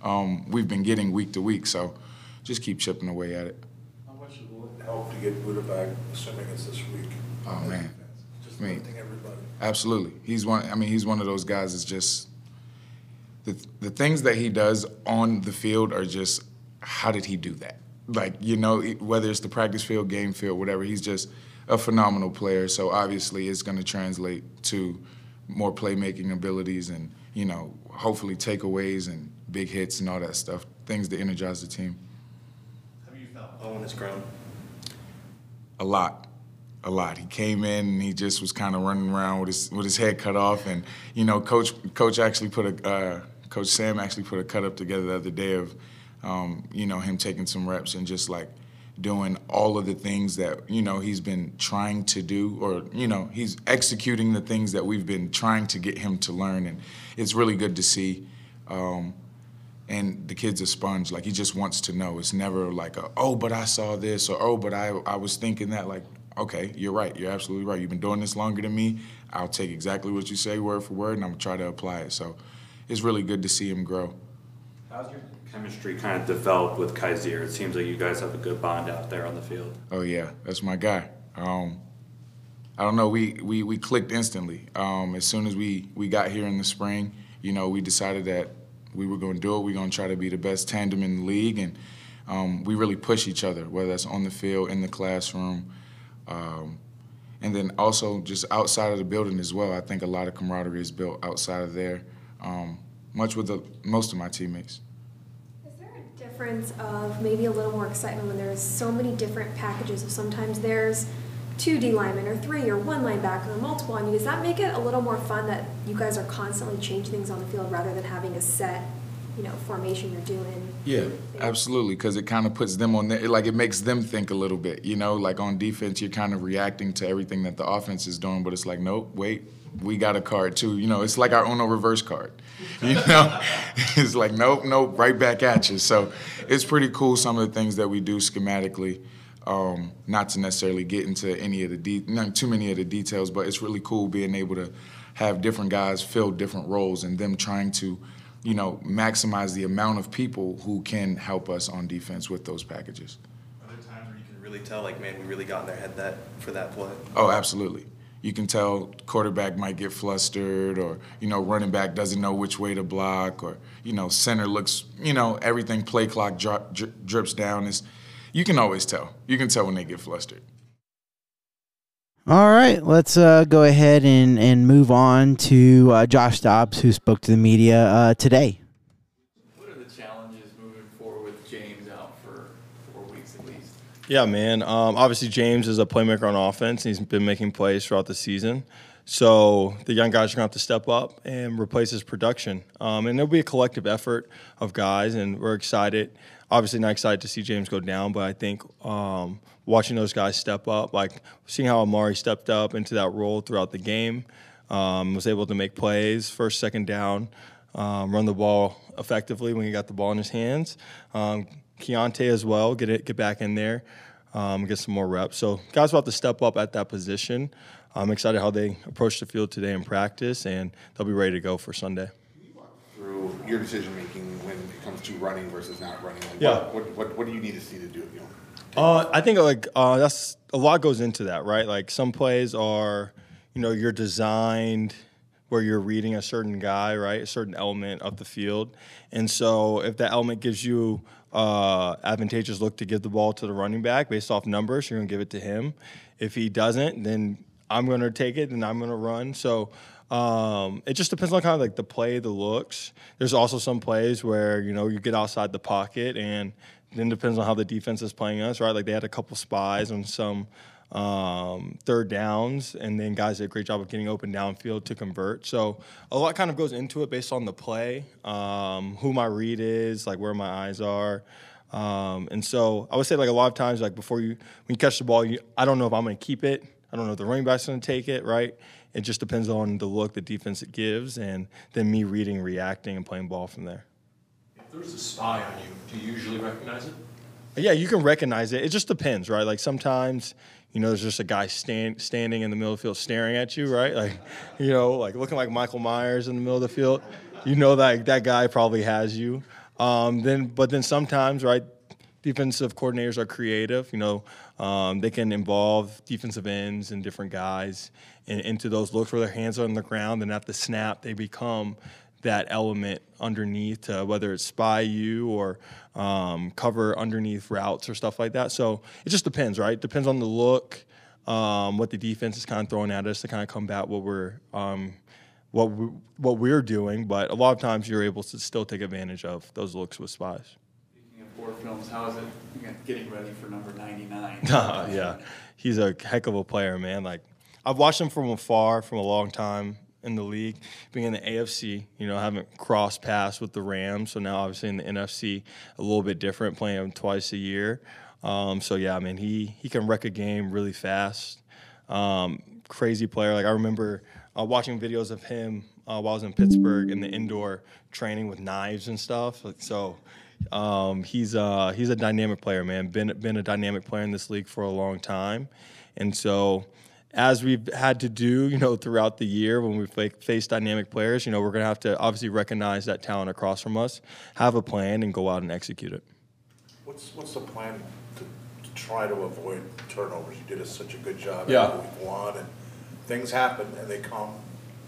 um, we've been getting week to week. So just keep chipping away at it. How much will it help to get Budda back, assuming it's this week? Oh man, Just I mean, lifting everybody. Absolutely. He's one. I mean, he's one of those guys. That's just the the things that he does on the field are just how did he do that? Like you know, whether it's the practice field, game field, whatever. He's just a phenomenal player. So obviously, it's going to translate to more playmaking abilities and you know, hopefully takeaways and big hits and all that stuff. Things to energize the team. Have you felt Owen has grown? A lot, a lot. He came in and he just was kind of running around with his with his head cut off, and you know, coach coach actually put a uh, coach Sam actually put a cut up together the other day of, um, you know, him taking some reps and just like doing all of the things that you know he's been trying to do or you know he's executing the things that we've been trying to get him to learn and it's really good to see um, and the kid's a sponge like he just wants to know it's never like a, oh but i saw this or oh but I, I was thinking that like okay you're right you're absolutely right you've been doing this longer than me i'll take exactly what you say word for word and i'm gonna try to apply it so it's really good to see him grow How's your chemistry kind of developed with Kyzir? It seems like you guys have a good bond out there on the field. Oh yeah, that's my guy. Um, I don't know. We, we we clicked instantly. Um, as soon as we we got here in the spring, you know, we decided that we were going to do it. We're going to try to be the best tandem in the league, and um, we really push each other, whether that's on the field, in the classroom, um, and then also just outside of the building as well. I think a lot of camaraderie is built outside of there, um, much with the, most of my teammates. Is there a difference of maybe a little more excitement when there's so many different packages sometimes there's two D linemen or three or one linebacker or multiple. I mean, does that make it a little more fun that you guys are constantly changing things on the field rather than having a set, you know, formation you're doing? Yeah, absolutely, because it kind of puts them on there. Like it makes them think a little bit. You know, like on defense, you're kind of reacting to everything that the offense is doing, but it's like, nope, wait, we got a card too. You know, it's like our Uno reverse card. [LAUGHS] You know, it's like nope, nope, right back at you. So it's pretty cool some of the things that we do schematically. Um, not to necessarily get into any of the de- not too many of the details, but it's really cool being able to have different guys fill different roles and them trying to, you know, maximize the amount of people who can help us on defense with those packages. Are there times where you can really tell, like, man, we really got in their head that for that play? Oh, absolutely. You can tell quarterback might get flustered, or you know, running back doesn't know which way to block, or you know, center looks, you know, everything play clock drop, dri- drips down. Is you can always tell. You can tell when they get flustered. All right, let's uh, go ahead and, and move on to uh, Josh Dobbs, who spoke to the media uh, today. What are the challenges moving forward with James out for four weeks at least? Yeah, man. Um, obviously, James is a playmaker on offense. He's been making plays throughout the season. So the young guys are going to have to step up and replace his production. Um, and there'll be a collective effort of guys, and we're excited. Obviously, not excited to see James go down, but I think um, watching those guys step up, like seeing how Emari stepped up into that role throughout the game, um, was able to make plays, first, second down, um, run the ball effectively when he got the ball in his hands. Um, Keaontay as well, get it, get back in there, um, get some more reps. So guys will have to step up at that position. I'm excited how they approach the field today in practice, and they'll be ready to go for Sunday. Through your decision making when it comes to running versus not running, like Yeah. what, what, what, what do you need to see to do it? You know, Uh, I think like uh, that's a lot goes into that, right? Like some plays are, you know, you're designed where you're reading a certain guy, right, a certain element of the field, and so if that element gives you uh, advantageous look to give the ball to the running back based off numbers, you're gonna give it to him. If he doesn't, then I'm gonna take it and I'm gonna run. So. Um, it just depends on kind of like the play, the looks. There's also some plays where you know you get outside the pocket, and then depends on how the defense is playing us, right? Like they had a couple spies on some um, third downs, and then guys did a great job of getting open downfield to convert. So a lot kind of goes into it based on the play, um, who my read is, like where my eyes are. Um, and so I would say like a lot of times, like before you when you catch the ball, you, I don't know if I'm going to keep it. I don't know if the running back's going to take it, right? It just depends on the look the defense it gives, and then me reading, reacting, and playing ball from there. If there's a spy on you, do you usually recognize it? Yeah, you can recognize it. It just depends, right? Like sometimes, you know, there's just a guy stand, standing in the middle of the field staring at you, right? Like, [LAUGHS] you know, like looking like Michael Myers in the middle of the field. You know that that guy probably has you. Um, then, but then sometimes, right? Defensive coordinators are creative. You know, um, they can involve defensive ends and different guys in, into those looks where their hands are on the ground, and at the snap, they become that element underneath, to whether it's spy you or um, cover underneath routes or stuff like that. So it just depends, right? Depends on the look, um, what the defense is kind of throwing at us to kind of combat what we're um, what we, what we're doing. But a lot of times you're able to still take advantage of those looks with spies. Board films, how is it getting ready for number 99? [LAUGHS] yeah, he's a heck of a player, man. Like I've watched him from afar, from a long time in the league, being in the AFC. You know, haven't crossed paths with the Rams, so now obviously in the NFC, a little bit different, playing him twice a year. Um, so yeah, I mean, he he can wreck a game really fast. Um, crazy player. Like I remember uh, watching videos of him uh, while I was in Pittsburgh in the indoor training with knives and stuff. Like, so um, he's uh, he's a dynamic player, man. Been been a dynamic player in this league for a long time, and so as we've had to do, you know, throughout the year when we face dynamic players, you know, we're going to have to obviously recognize that talent across from us, have a plan, and go out and execute it. What's, what's the plan to, to try to avoid turnovers? You did a- such a good job Yeah. in week one, and things happen and they come.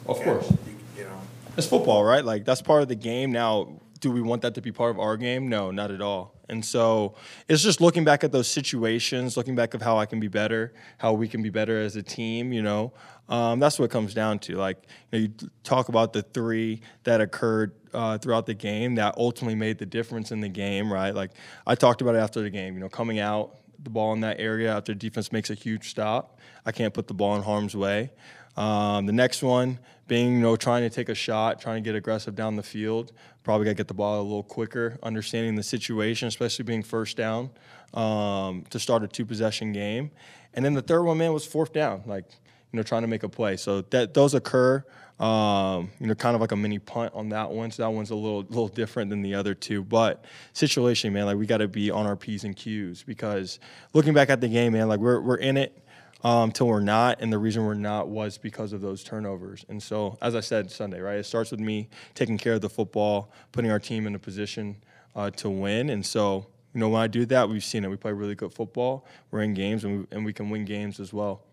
Of course. You you know, It's football, right? Like that's part of the game. Now, do we want that to be part of our game? No, not at all. And so it's just looking back at those situations, looking back of how I can be better, how we can be better as a team. You know, um, that's what comes down to. Like you, know, you talk about the three that occurred uh, throughout the game that ultimately made the difference in the game, right? Like I talked about it after the game. You know, coming out the ball in that area after defense makes a huge stop. I can't put the ball in harm's way. Um, the next one being, you know, trying to take a shot, trying to get aggressive down the field. Probably got to get the ball a little quicker, understanding the situation, especially being first down um, to start a two possession game. And then the third one, man, was fourth down, like, you know, trying to make a play. So that those occur, um, you know, kind of like a mini punt on that one. So that one's a little little different than the other two. But situation, man, like we got to be on our P's and Q's because looking back at the game, man, like we're, we're in it um, till we're not, and the reason we're not was because of those turnovers. And so, as I said Sunday, right, it starts with me taking care of the football, putting our team in a position uh, to win. And so, you know, when I do that, we've seen it. We play really good football. We're in games, and we, and we can win games as well.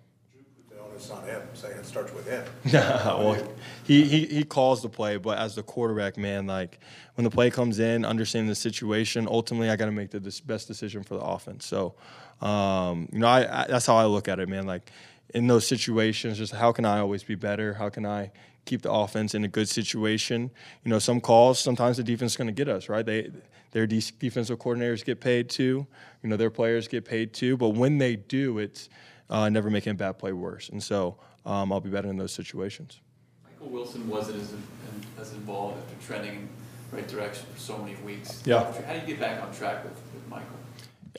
Onus on him, saying it starts with him. [LAUGHS] well, he, he he calls the play, but as the quarterback, man, like when the play comes in, understanding the situation, ultimately I got to make the best decision for the offense. So, um, you know, I, I that's how I look at it, man. Like in those situations, just how can I always be better? How can I keep the offense in a good situation? You know, some calls, sometimes the defense is going to get us right. They their de- defensive coordinators get paid too. You know, their players get paid too. But when they do, it's uh, never making a bad play worse. And so um, I'll be better in those situations. Michael Wilson wasn't as, as involved after trending in the right direction for so many weeks. Yeah. How do you get back on track with, with Michael?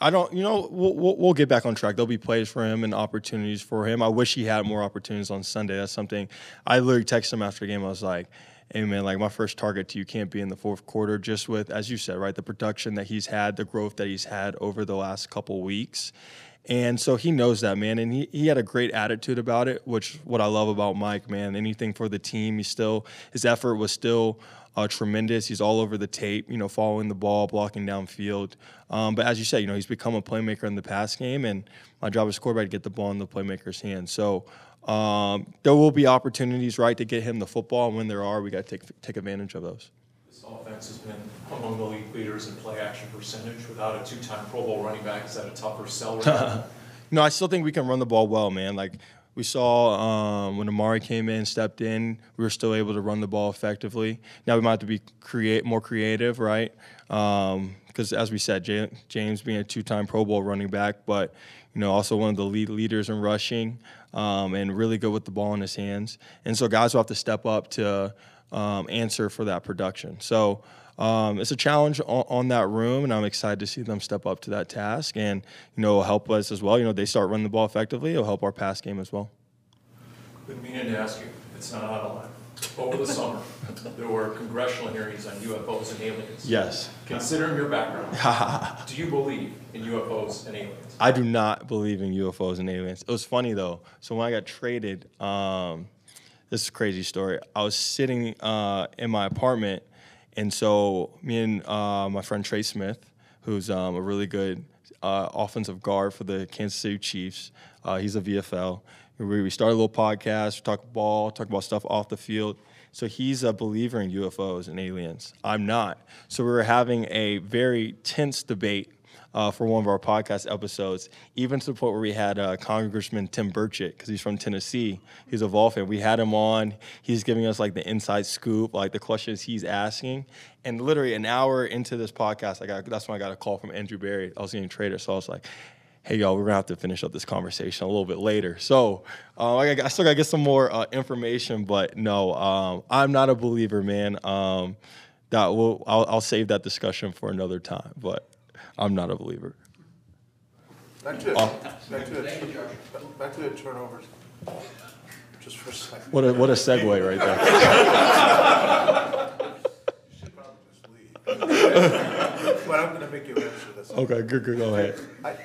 I don't, you know, we'll, we'll, we'll get back on track. There'll be plays for him and opportunities for him. I wish he had more opportunities on Sunday. That's something I literally texted him after the game. I was like, hey, man, like my first target to you can't be in the fourth quarter, just with, as you said, right, the production that he's had, the growth that he's had over the last couple weeks. And so he knows that, man. And he, he had a great attitude about it, which what I love about Mike, man. Anything for the team. He still, his effort was still uh, tremendous. He's all over the tape, you know, following the ball, blocking downfield. Um, but as you said, you know, he's become a playmaker in the pass game, and my job as quarterback to get the ball in the playmaker's hands. So um, there will be opportunities, right, to get him the football, and when there are, we got to take take advantage of those. This offense has been among the league leaders in play action percentage. Without a two-time Pro Bowl running back, is that a tougher sell? right [LAUGHS] no, I still think we can run the ball well, man. Like we saw um, when Emari came in, stepped in, we were still able to run the ball effectively. Now we might have to be create more creative, right? Because as we said, J- James being a two-time Pro Bowl running back, but you know also one of the lead leaders in rushing um, and really good with the ball in his hands. And so guys will have to step up to um, answer for that production. So. Um, it's a challenge on, on, that room, and I'm excited to see them step up to that task and you know help us as well. You know they start running the ball effectively. It'll help our pass game as well. Been meaning to ask you, it's not out of line. Over the summer, [LAUGHS] there were congressional hearings on UFOs and aliens. Yes. Considering your background, [LAUGHS] do you believe in UFOs and aliens? I do not believe in UFOs and aliens. It was funny though. So when I got traded, um, this is a crazy story. I was sitting uh, in my apartment and so me and uh, my friend Trey Smith, who's um, a really good uh, offensive guard for the Kansas City Chiefs, uh, he's a VFL. We, we started a little podcast, talk ball, talk about stuff off the field. So he's a believer in UFOs and aliens. I'm not. So we were having a very tense debate uh, for one of our podcast episodes, even to the point where we had uh, Congressman Tim Burchett, because he's from Tennessee. He's a Vol fan. We had him on. He's giving us like the inside scoop, like the questions he's asking. And literally an hour into this podcast, I got that's when I got a call from Andrew Berry. I was getting traded, so I was like, hey y'all, we're gonna have to finish up this conversation a little bit later. So uh, I, got, I, still gotta get some more uh, information, but no, um, I'm not a believer, man. Um, that will I'll, I'll, save that discussion for another time, but I'm not a believer. Back to, Oh. back to, the, back to the turnovers, just for a second. What a, what a segue right there. Should probably just leave. But I'm gonna make you answer this. Okay, good, good, go ahead. I-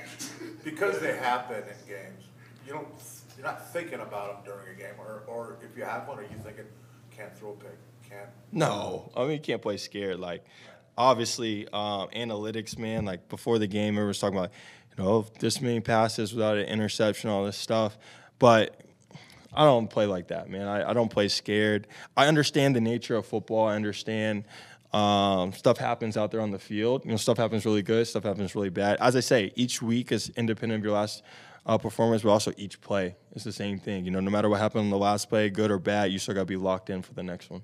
Because they happen in games, you don't, you're not thinking about them during a game, or, or if you have one, are you thinking, can't throw a pick, can't? No, I mean you can't play scared. Like obviously, um, analytics, man. Like before the game, everyone was talking about, you know, this many passes without an interception, all this stuff. But I don't play like that, man. I, I don't play scared. I understand the nature of football. I understand um, stuff happens out there on the field. You know, stuff happens really good. Stuff happens really bad. As I say, each week is independent of your last uh, performance, but also each play is the same thing. You know, no matter what happened in the last play, good or bad, you still got to be locked in for the next one.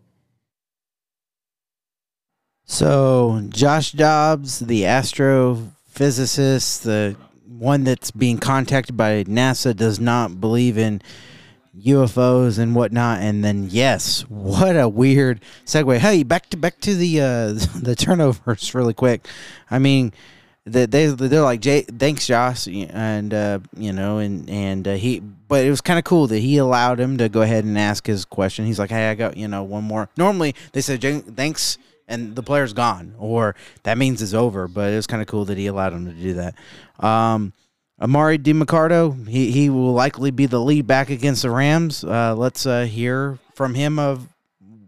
So, Josh Dobbs, the astrophysicist, the one that's being contacted by NASA, does not believe in UFOs and whatnot. And then, yes, what a weird segue. Hey, back to back to the uh, [LAUGHS] the turnovers really quick. I mean, they they they're like, thanks, Josh, and uh, you know, and and uh, he. But it was kind of cool that he allowed him to go ahead and ask his question. He's like, hey, I got you know one more. Normally, they said, thanks and the player's gone, or that means it's over. But it was kind of cool that he allowed him to do that. Um, Emari Demercado, he, he will likely be the lead back against the Rams. Uh, let's uh, hear from him of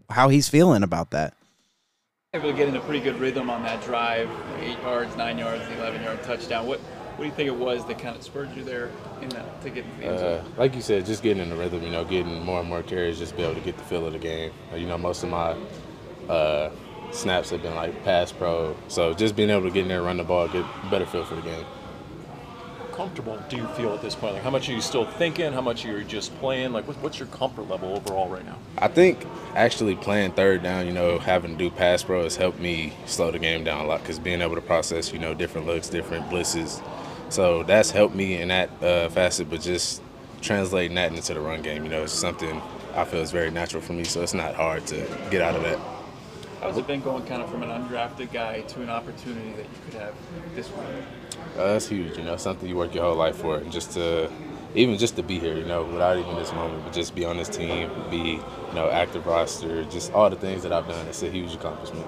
how he's feeling about that. Able to get in a pretty good rhythm on that drive, eight yards, nine yards, the 11 yard touchdown. What what do you think it was that kind of spurred you there in that to get into the end zone? Uh, like you said, just getting in the rhythm, you know, getting more and more carries, just be able to get the feel of the game. You know, most of my uh, snaps have been like pass pro, so just being able to get in there, run the ball, get better feel for the game. comfortable do you feel at this point? Like, how much are you still thinking? How much are you just playing? Like, what's your comfort level overall right now? I think actually playing third down, you know, having to do pass pro has helped me slow the game down a lot because being able to process, you know, different looks, different blitzes. So that's helped me in that uh, facet, but just translating that into the run game, you know, it's something I feel is very natural for me, so it's not hard to get out of that. How's it been going kind of from an undrafted guy to an opportunity that you could have this week? Uh, that's huge, you know, something you work your whole life for, and just to, even just to be here, you know, without even this moment, but just be on this team, be, you know, active roster, just all the things that I've done, it's a huge accomplishment.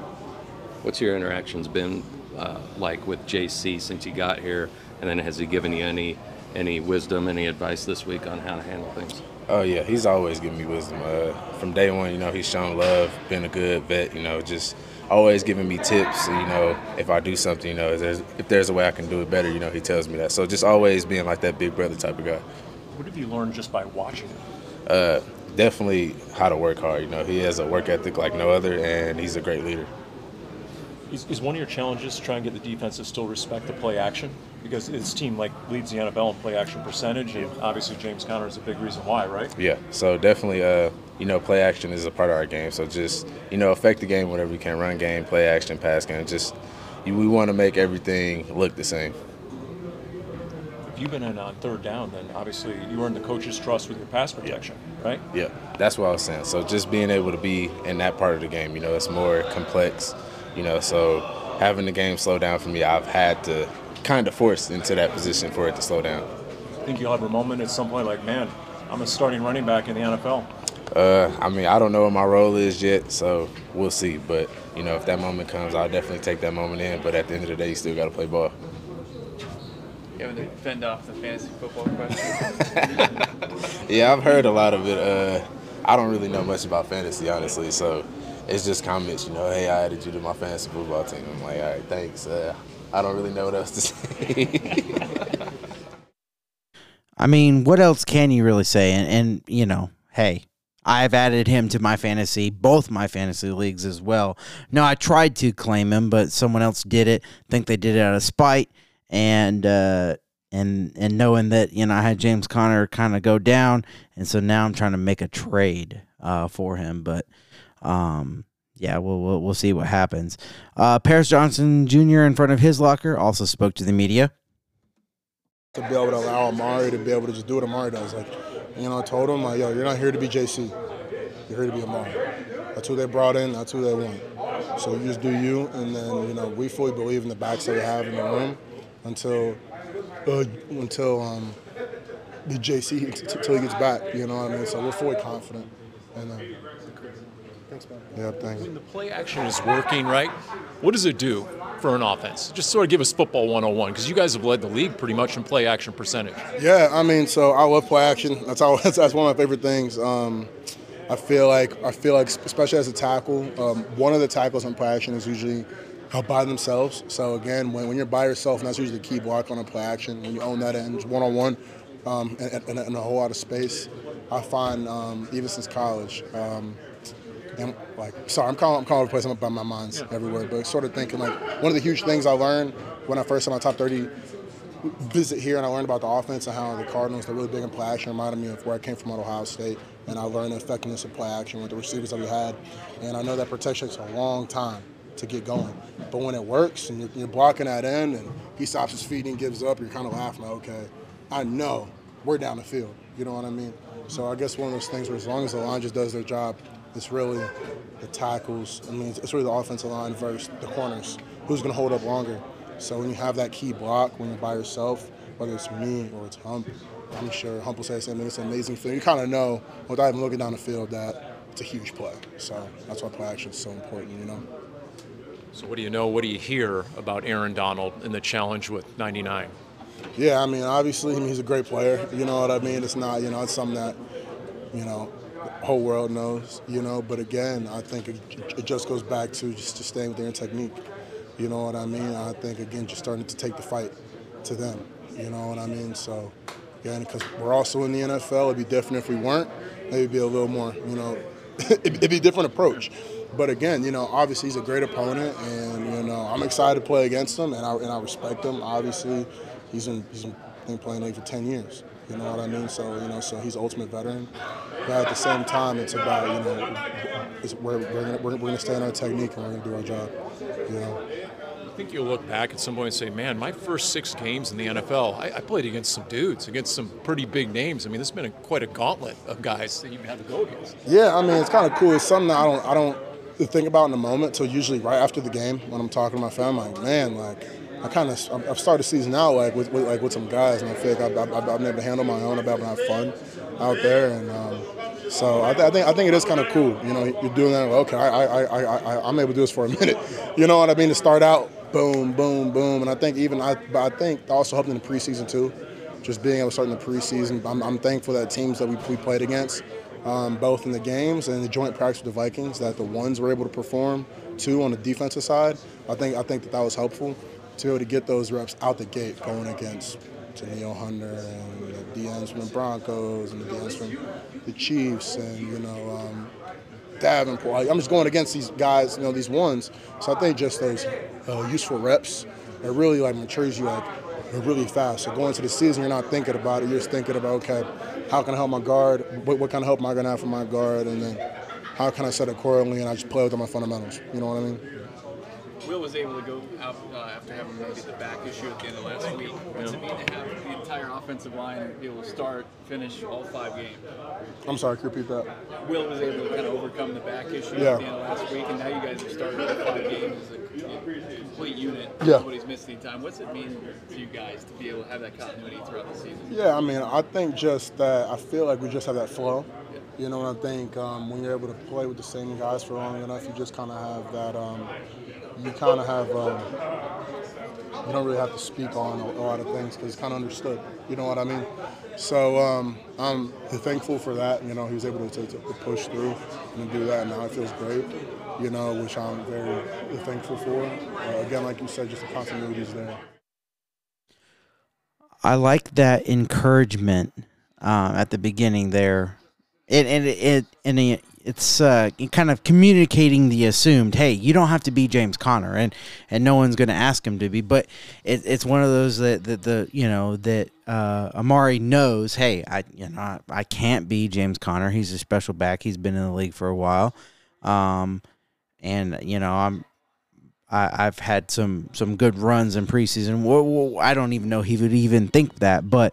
What's your interactions been uh, like with JC since you got here, and then has he given you any any wisdom, any advice this week on how to handle things? Oh yeah, he's always giving me wisdom. Uh, from day one, you know, he's shown love, been a good vet. You know, just always giving me tips. You know, if I do something, you know, if there's, if there's a way I can do it better, you know, he tells me that. So just always being like that big brother type of guy. What have you learned just by watching him? Uh, definitely how to work hard. You know, he has a work ethic like no other, and he's a great leader. Is, is one of your challenges trying to try and get the defense to still respect the play action? Because his team like leads the NFL in play action percentage, and obviously James Conner is a big reason why, right? Yeah, so definitely, uh, you know, play action is a part of our game. So just, you know, affect the game whatever you can. Run game, play action, pass game. Just, you, we want to make everything look the same. If you've been in on third down, then obviously you earn the coach's trust with your pass protection, right? Yeah, that's what I was saying. So just being able to be in that part of the game, you know, it's more complex, you know, so having the game slow down for me, I've had to kind of forced into that position for it to slow down. I think you'll have a moment at some point like, man, I'm a starting running back in the NFL. Uh, I mean, I don't know what my role is yet, so we'll see. But you know, if that moment comes, I'll definitely take that moment in. But at the end of the day, you still got to play ball. You having to fend off the fantasy football question? [LAUGHS] Yeah, I've heard a lot of it. Uh, I don't really know much about fantasy, honestly. So it's just comments, you know, hey, I added you to my fantasy football team. I'm like, all right, thanks. Uh, I don't really know what else to say. [LAUGHS] I mean, what else can you really say? And, and you know, hey, I've added him to my fantasy, both my fantasy leagues as well. No, I tried to claim him, but someone else did it. I think they did it out of spite, and uh, and and knowing that you know I had James Conner kind of go down, and so now I'm trying to make a trade uh, for him. But um, yeah, we'll, we'll we'll see what happens. Uh, Paris Johnson Jr. in front of his locker also spoke to the media. to be able to allow Emari to be able to just do what Emari does. Like, you know, I told him, like, yo, you're not here to be JC. You're here to be Emari. That's who they brought in. That's who they want. So you just do you, and then you know we fully believe in the backs that we have in the room until uh, until um, the JC until he gets back. You know what I mean? So we're fully confident. And uh, thanks, man. Yeah, thanks. When the play action is working, right? What does it do for an offense? Just sort of give us football 101 because you guys have led the league pretty much in play action percentage. Yeah, I mean, so I love play action. That's all. [LAUGHS] That's, that's one of my favorite things. Um, I feel like I feel like, especially as a tackle, um, one of the tackles in play action is usually out by themselves. So again, when, when you're by yourself, and that's usually the key block on a play action. When you own that end, one on one, and, and, and a whole lot of space. I find um, even since college. Um, and like, sorry, I'm calling, I'm calling the place. I'm up by my mind's everywhere, but sort of thinking like one of the huge things I learned when I first had my top 30 visit here and I learned about the offense and how the Cardinals, they're really big in play action, reminded me of where I came from at Ohio State. And I learned the effectiveness of play action with the receivers that we had. And I know that protection takes a long time to get going. But when it works and you're, you're blocking that end and he stops his feet and gives up, you're kind of laughing, like, okay, I know we're down the field. You know what I mean? So I guess one of those things where as long as the line just does their job, it's really the tackles. I mean, it's really the offensive line versus the corners. Who's going to hold up longer? So when you have that key block, when you're by yourself, whether it's me or it's Hump, I'm sure Hump will say the same thing. It's an amazing feeling. You kind of know without even looking down the field that it's a huge play. So that's why play action is so important, you know. So what do you know? What do you hear about Aaron Donald and the challenge with 99? Yeah, I mean, obviously, I mean, he's a great player. You know what I mean? It's not, you know, it's something that, you know, the whole world knows, you know. But again, I think it, it just goes back to just, just staying with their technique. You know what I mean? I think, again, just starting to take the fight to them. You know what I mean? So, again, because we're also in the NFL, it'd be different if we weren't. Maybe be a little more, you know, [LAUGHS] it'd be a different approach. But again, you know, obviously he's a great opponent, and you know, I'm excited to play against him, and I and I respect him. Obviously, he's in he's been playing league for 10 years. You know what I mean? So you know, so he's ultimate veteran. But at the same time, it's about you know, it's, we're we're gonna, we're, gonna stay in our technique and we're gonna do our job. You know. I think you'll look back at some point and say, man, my first six games in the NFL, I, I played against some dudes, against some pretty big names. I mean, this has been a, quite a gauntlet of guys that you've had to go against. Yeah, I mean, it's kind of cool. It's something that I don't, I don't think about in the moment till usually right after the game when I'm talking to my family. Like, man, like I kind of I've started season out like with, with, like with some guys, and I feel like I've, I've, I've been able to handle my own. I've been have fun out there, and um, so I, th- I, think I think it is kind of cool. You know, you're doing that. Okay, I, I, I, I, I'm able to do this for a [LAUGHS] minute. You know what I mean? To start out, boom, boom, boom, and I think even I, but I think also helped in the preseason too. Just being able to start in the preseason, I'm, I'm thankful that teams that we, we played against, um, both in the games and the joint practice with the Vikings, that the ones were able to perform too on the defensive side. I think I think that that was helpful to be able to get those reps out the gate going against Danielle Hunter and the DNs from the Broncos and the DNs from the Chiefs and you know um, Davenport. I'm just going against these guys, you know, these ones. So I think just those uh, useful reps, it really like matures you like really fast. So going into the season, you're not thinking about it. You're just thinking about okay, how can I help my guard? What, what kind of help am I gonna have for my guard? And then how can I set it accordingly? And I just play with my fundamentals. You know what I mean? Will was able to go out uh, after having maybe the back issue at the end of last week. What's it mean to have the entire offensive line be able to start, finish all five games? I'm sorry, can you repeat that? Will was able to kind of overcome the back issue Yeah. at the end of last week, and now you guys have started all five games as a complete unit. Yeah. Nobody's missed any time. What's it mean to you guys to be able to have that continuity throughout the season? Yeah, I mean, I think just that I feel like we just have that flow. You know, and I think um, when you're able to play with the same guys for long enough, you just kind of have that. Um, you kind of have. Um, you don't really have to speak on a, a lot of things because it's kind of understood. You know what I mean? So um, I'm thankful for that. You know, he was able to, to, to push through and do that, and now it feels great. You know, which I'm very thankful for. Uh, again, like you said, just the continuity is there. I like that encouragement uh, at the beginning there, and and it, and it's uh, kind of communicating the assumed, hey, you don't have to be James Conner, and and no one's going to ask him to be, but it, it's one of those that, that the you know that uh, Emari knows, hey, I you know I, I can't be James Conner. He's a special back. He's been in the league for a while, um, and you know I'm I, I've had some some good runs in preseason. Well, well, I don't even know he would even think that, but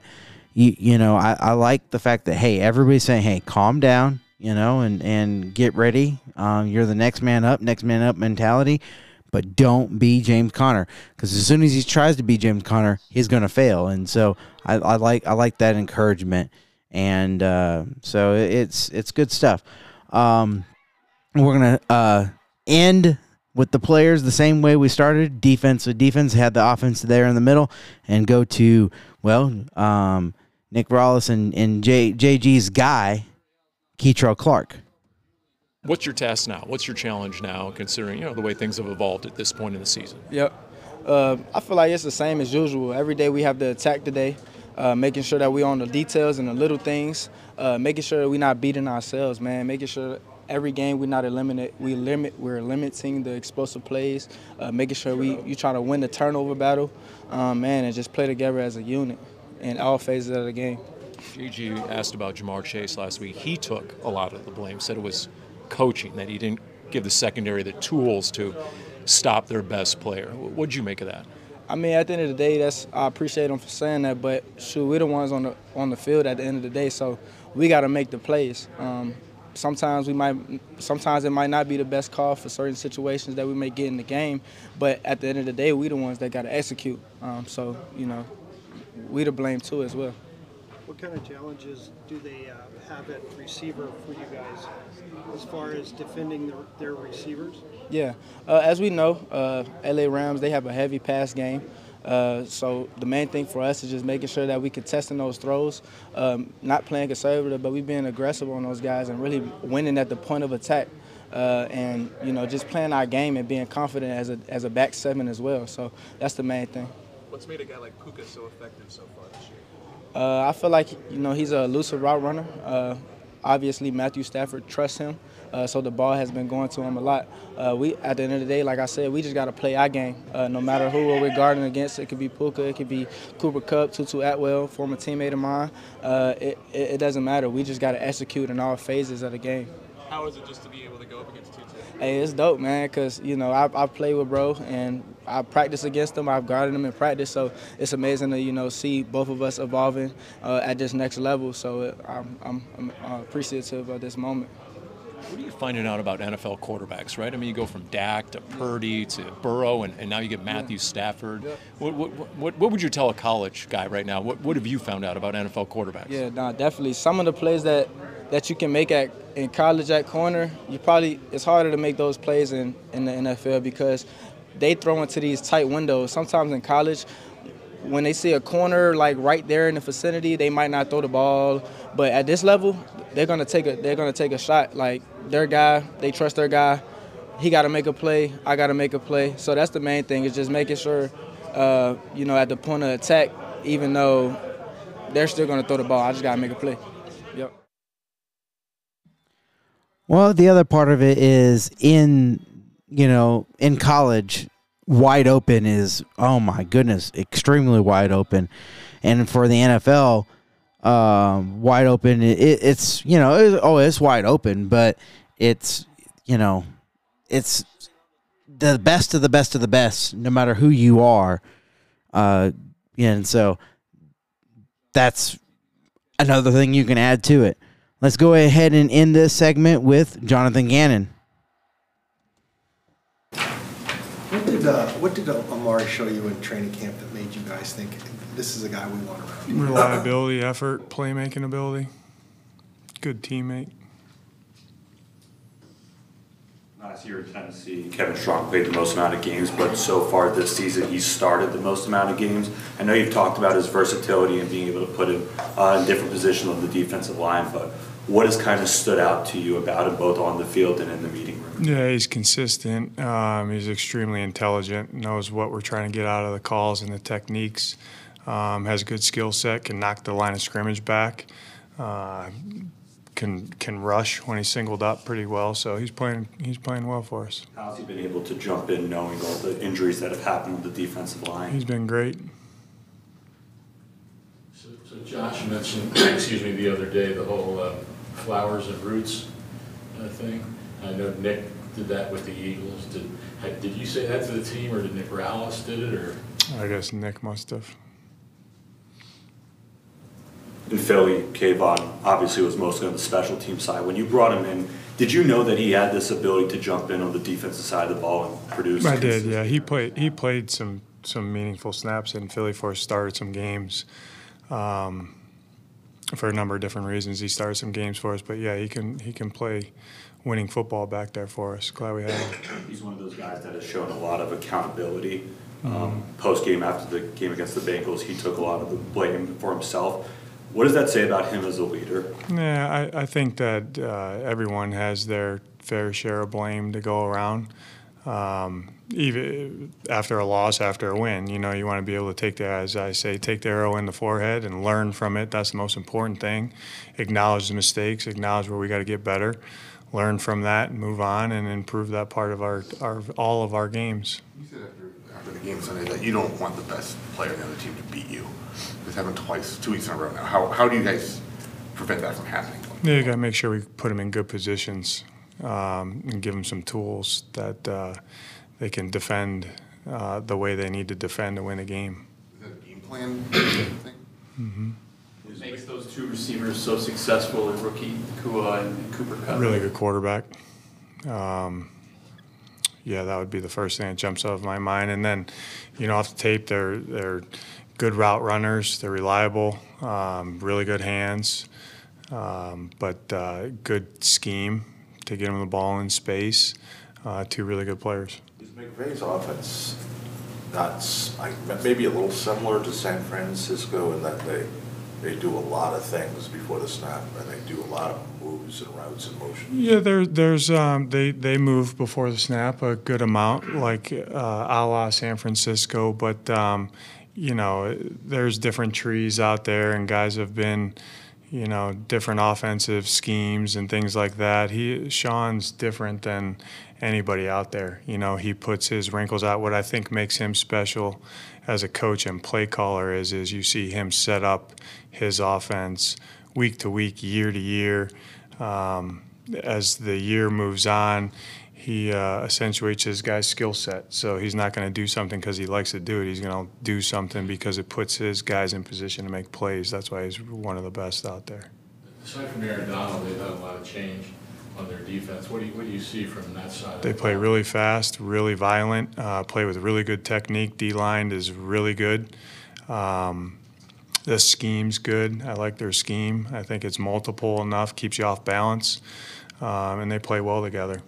you you know I, I like the fact that hey everybody's saying hey calm down you know and and get ready. Um, you're the next man up, next man up mentality, but don't be James Conner because as soon as he tries to be James Conner, he's gonna fail. And so I, I like I like that encouragement, and uh, so it's it's good stuff. Um, we're gonna uh, end with the players the same way we started defense with defense had the offense there in the middle and go to well um, nick Rallis and, and J, jg's guy Kei'Trel Clark What's your task now? What's your challenge now, considering you know the way things have evolved at this point in the season? Yep. Uh, I feel like it's the same as usual. Every day we have to attack today, uh, making sure that we on the details and the little things, uh, making sure that we're not beating ourselves, man. Making sure every game we're not eliminate, we limit, we're limiting the explosive plays, uh, making sure we you try to win the turnover battle, um, man, and just play together as a unit in all phases of the game. JG asked about Ja'Marr Chase last week. He took a lot of the blame, said it was coaching, that he didn't give the secondary the tools to stop their best player. What'd you make of that? I mean, at the end of the day, that's I appreciate him for saying that. But shoot, we're the ones on the on the field at the end of the day, so we got to make the plays. Um, sometimes we might, sometimes it might not be the best call for certain situations that we may get in the game. But at the end of the day, we're the ones that got to execute. Um, so you know, we to blame too as well. What kind of challenges do they uh, have at receiver for you guys as far as defending their, their receivers? Yeah, uh, as we know, uh, LA Rams they have a heavy pass game. Uh, so the main thing for us is just making sure that we contesting those throws, um, not playing conservative, but we being aggressive on those guys and really winning at the point of attack. Uh, and you know just playing our game and being confident as a as a back seven as well. So that's the main thing. What's made a guy like Puka so effective so far this year? Uh, I feel like you know he's a elusive route runner. Uh, obviously, Matthew Stafford trusts him, uh, so the ball has been going to him a lot. Uh, we, at the end of the day, like I said, we just got to play our game. Uh, no matter who we're guarding against, it could be Puka, it could be Cooper Kupp, Tutu Atwell, former teammate of mine. Uh, it, it, it doesn't matter. We just got to execute in all phases of the game. How is it just to be able to go up against Tutu? Hey, it's dope, man, because, you know, I, I play with bro and I practice against them. I've guarded them in practice, so it's amazing to, you know, see both of us evolving uh, at this next level. So uh, I'm, I'm, I'm uh, appreciative of this moment. What are you finding out about NFL quarterbacks, right? I mean, you go from Dak to Purdy to Burrow, and, and now you get Matthew Stafford. What, what, what, what would you tell a college guy right now? What, what have you found out about NFL quarterbacks? Yeah, nah, definitely. Some of the plays that, that you can make at in college at corner, you probably it's harder to make those plays in, in the NFL because they throw into these tight windows. Sometimes in college, when they see a corner like right there in the vicinity, they might not throw the ball. But at this level, they're gonna take a they're gonna take a shot. Like their guy, they trust their guy. He got to make a play. I got to make a play. So that's the main thing is just making sure, uh, you know, at the point of attack, even though they're still gonna throw the ball, I just gotta make a play. Yep. Well, the other part of it is in, you know, in college, wide open is, oh my goodness, extremely wide open. And for the NFL, um, wide open, it, it's, you know, it, oh, it's wide open, but it's, you know, it's the best of the best of the best, no matter who you are. Uh, and so that's another thing you can add to it. Let's go ahead and end this segment with Jonathan Gannon. What did uh, what did Emari show you in training camp that made you guys think this is a guy we want around? Reliability, effort, playmaking ability, good teammate. Last year in Tennessee, Kevin Strong played the most amount of games, but so far this season he's started the most amount of games. I know you've talked about his versatility and being able to put him uh, in different positions on the defensive line, but what has kind of stood out to you about him both on the field and in the meeting room? Yeah, he's consistent. Um, he's extremely intelligent, knows what we're trying to get out of the calls and the techniques. Um, has a good skill set, can knock the line of scrimmage back. Uh, can can rush when he's singled up pretty well. So he's playing he's playing well for us. How's he been able to jump in knowing all the injuries that have happened with the defensive line? He's been great. So, so Josh mentioned, [CLEARS THROAT] excuse me, the other day the whole uh, flowers and roots uh, thing. I know Nick did that with the Eagles. Did had, did you say that to the team, or did Nick Rallis did it, or? I guess Nick must have. in Philly, Kayvon obviously was mostly on the special team side. When you brought him in, did you know that he had this ability to jump in on the defensive side of the ball and produce? I did, yeah. He played he played some some meaningful snaps in Philly for us, started some games. Um, for a number of different reasons, he started some games for us. But yeah, he can he can play winning football back there for us. Glad we had him. He's one of those guys that has shown a lot of accountability. Um, Post game after the game against the Bengals, he took a lot of the blame for himself. What does that say about him as a leader? Yeah, I, I think that uh, everyone has their fair share of blame to go around. Um, even after a loss, after a win, you know, you want to be able to take the, as I say, take the arrow in the forehead and learn from it. That's the most important thing. Acknowledge the mistakes, acknowledge where we got to get better, learn from that, and move on, and improve that part of our, our all of our games. You said after, after the game Sunday that you don't want the best player on the other team to beat you. This happened twice, two weeks in a row now. How, how do you guys prevent that from happening? Yeah, you got to make sure we put them in good positions um, and give them some tools that uh, they can defend uh, the way they need to defend to win a game. Is that a game plan [COUGHS] thing? Mm-hmm. What makes those two receivers so successful in rookie Kua and Cooper Kupp? Really good quarterback. Um, yeah, that would be the first thing that jumps out of my mind. And then, you know, off the tape, they're they're good route runners. They're reliable, um, really good hands, um, but uh, good scheme to get them the ball in space. Uh, two really good players. Is McVay's offense not maybe a little similar to San Francisco in that they they do a lot of things before the snap and they do a lot of moves and routes and motions. Yeah, there, there's um, they they move before the snap a good amount, like uh, a la San Francisco. But um, you know, there's different trees out there, and guys have been, you know, different offensive schemes and things like that. He Sean's different than anybody out there. You know, he puts his wrinkles out. What I think makes him special as a coach and play caller is is you see him set up his offense week to week, year to year. Um, as the year moves on, he uh, accentuates his guy's skill set. So he's not going to do something because he likes to do it. He's going to do something because it puts his guys in position to make plays. That's why he's one of the best out there. Aside from Aaron Donald, they've had a lot of change on their defense. What do you, what do you see from that side? They the play ball? really fast, really violent, uh, play with really good technique. D line is really good. Um, the scheme's good. I like their scheme. I think it's multiple enough, keeps you off balance, um, and they play well together.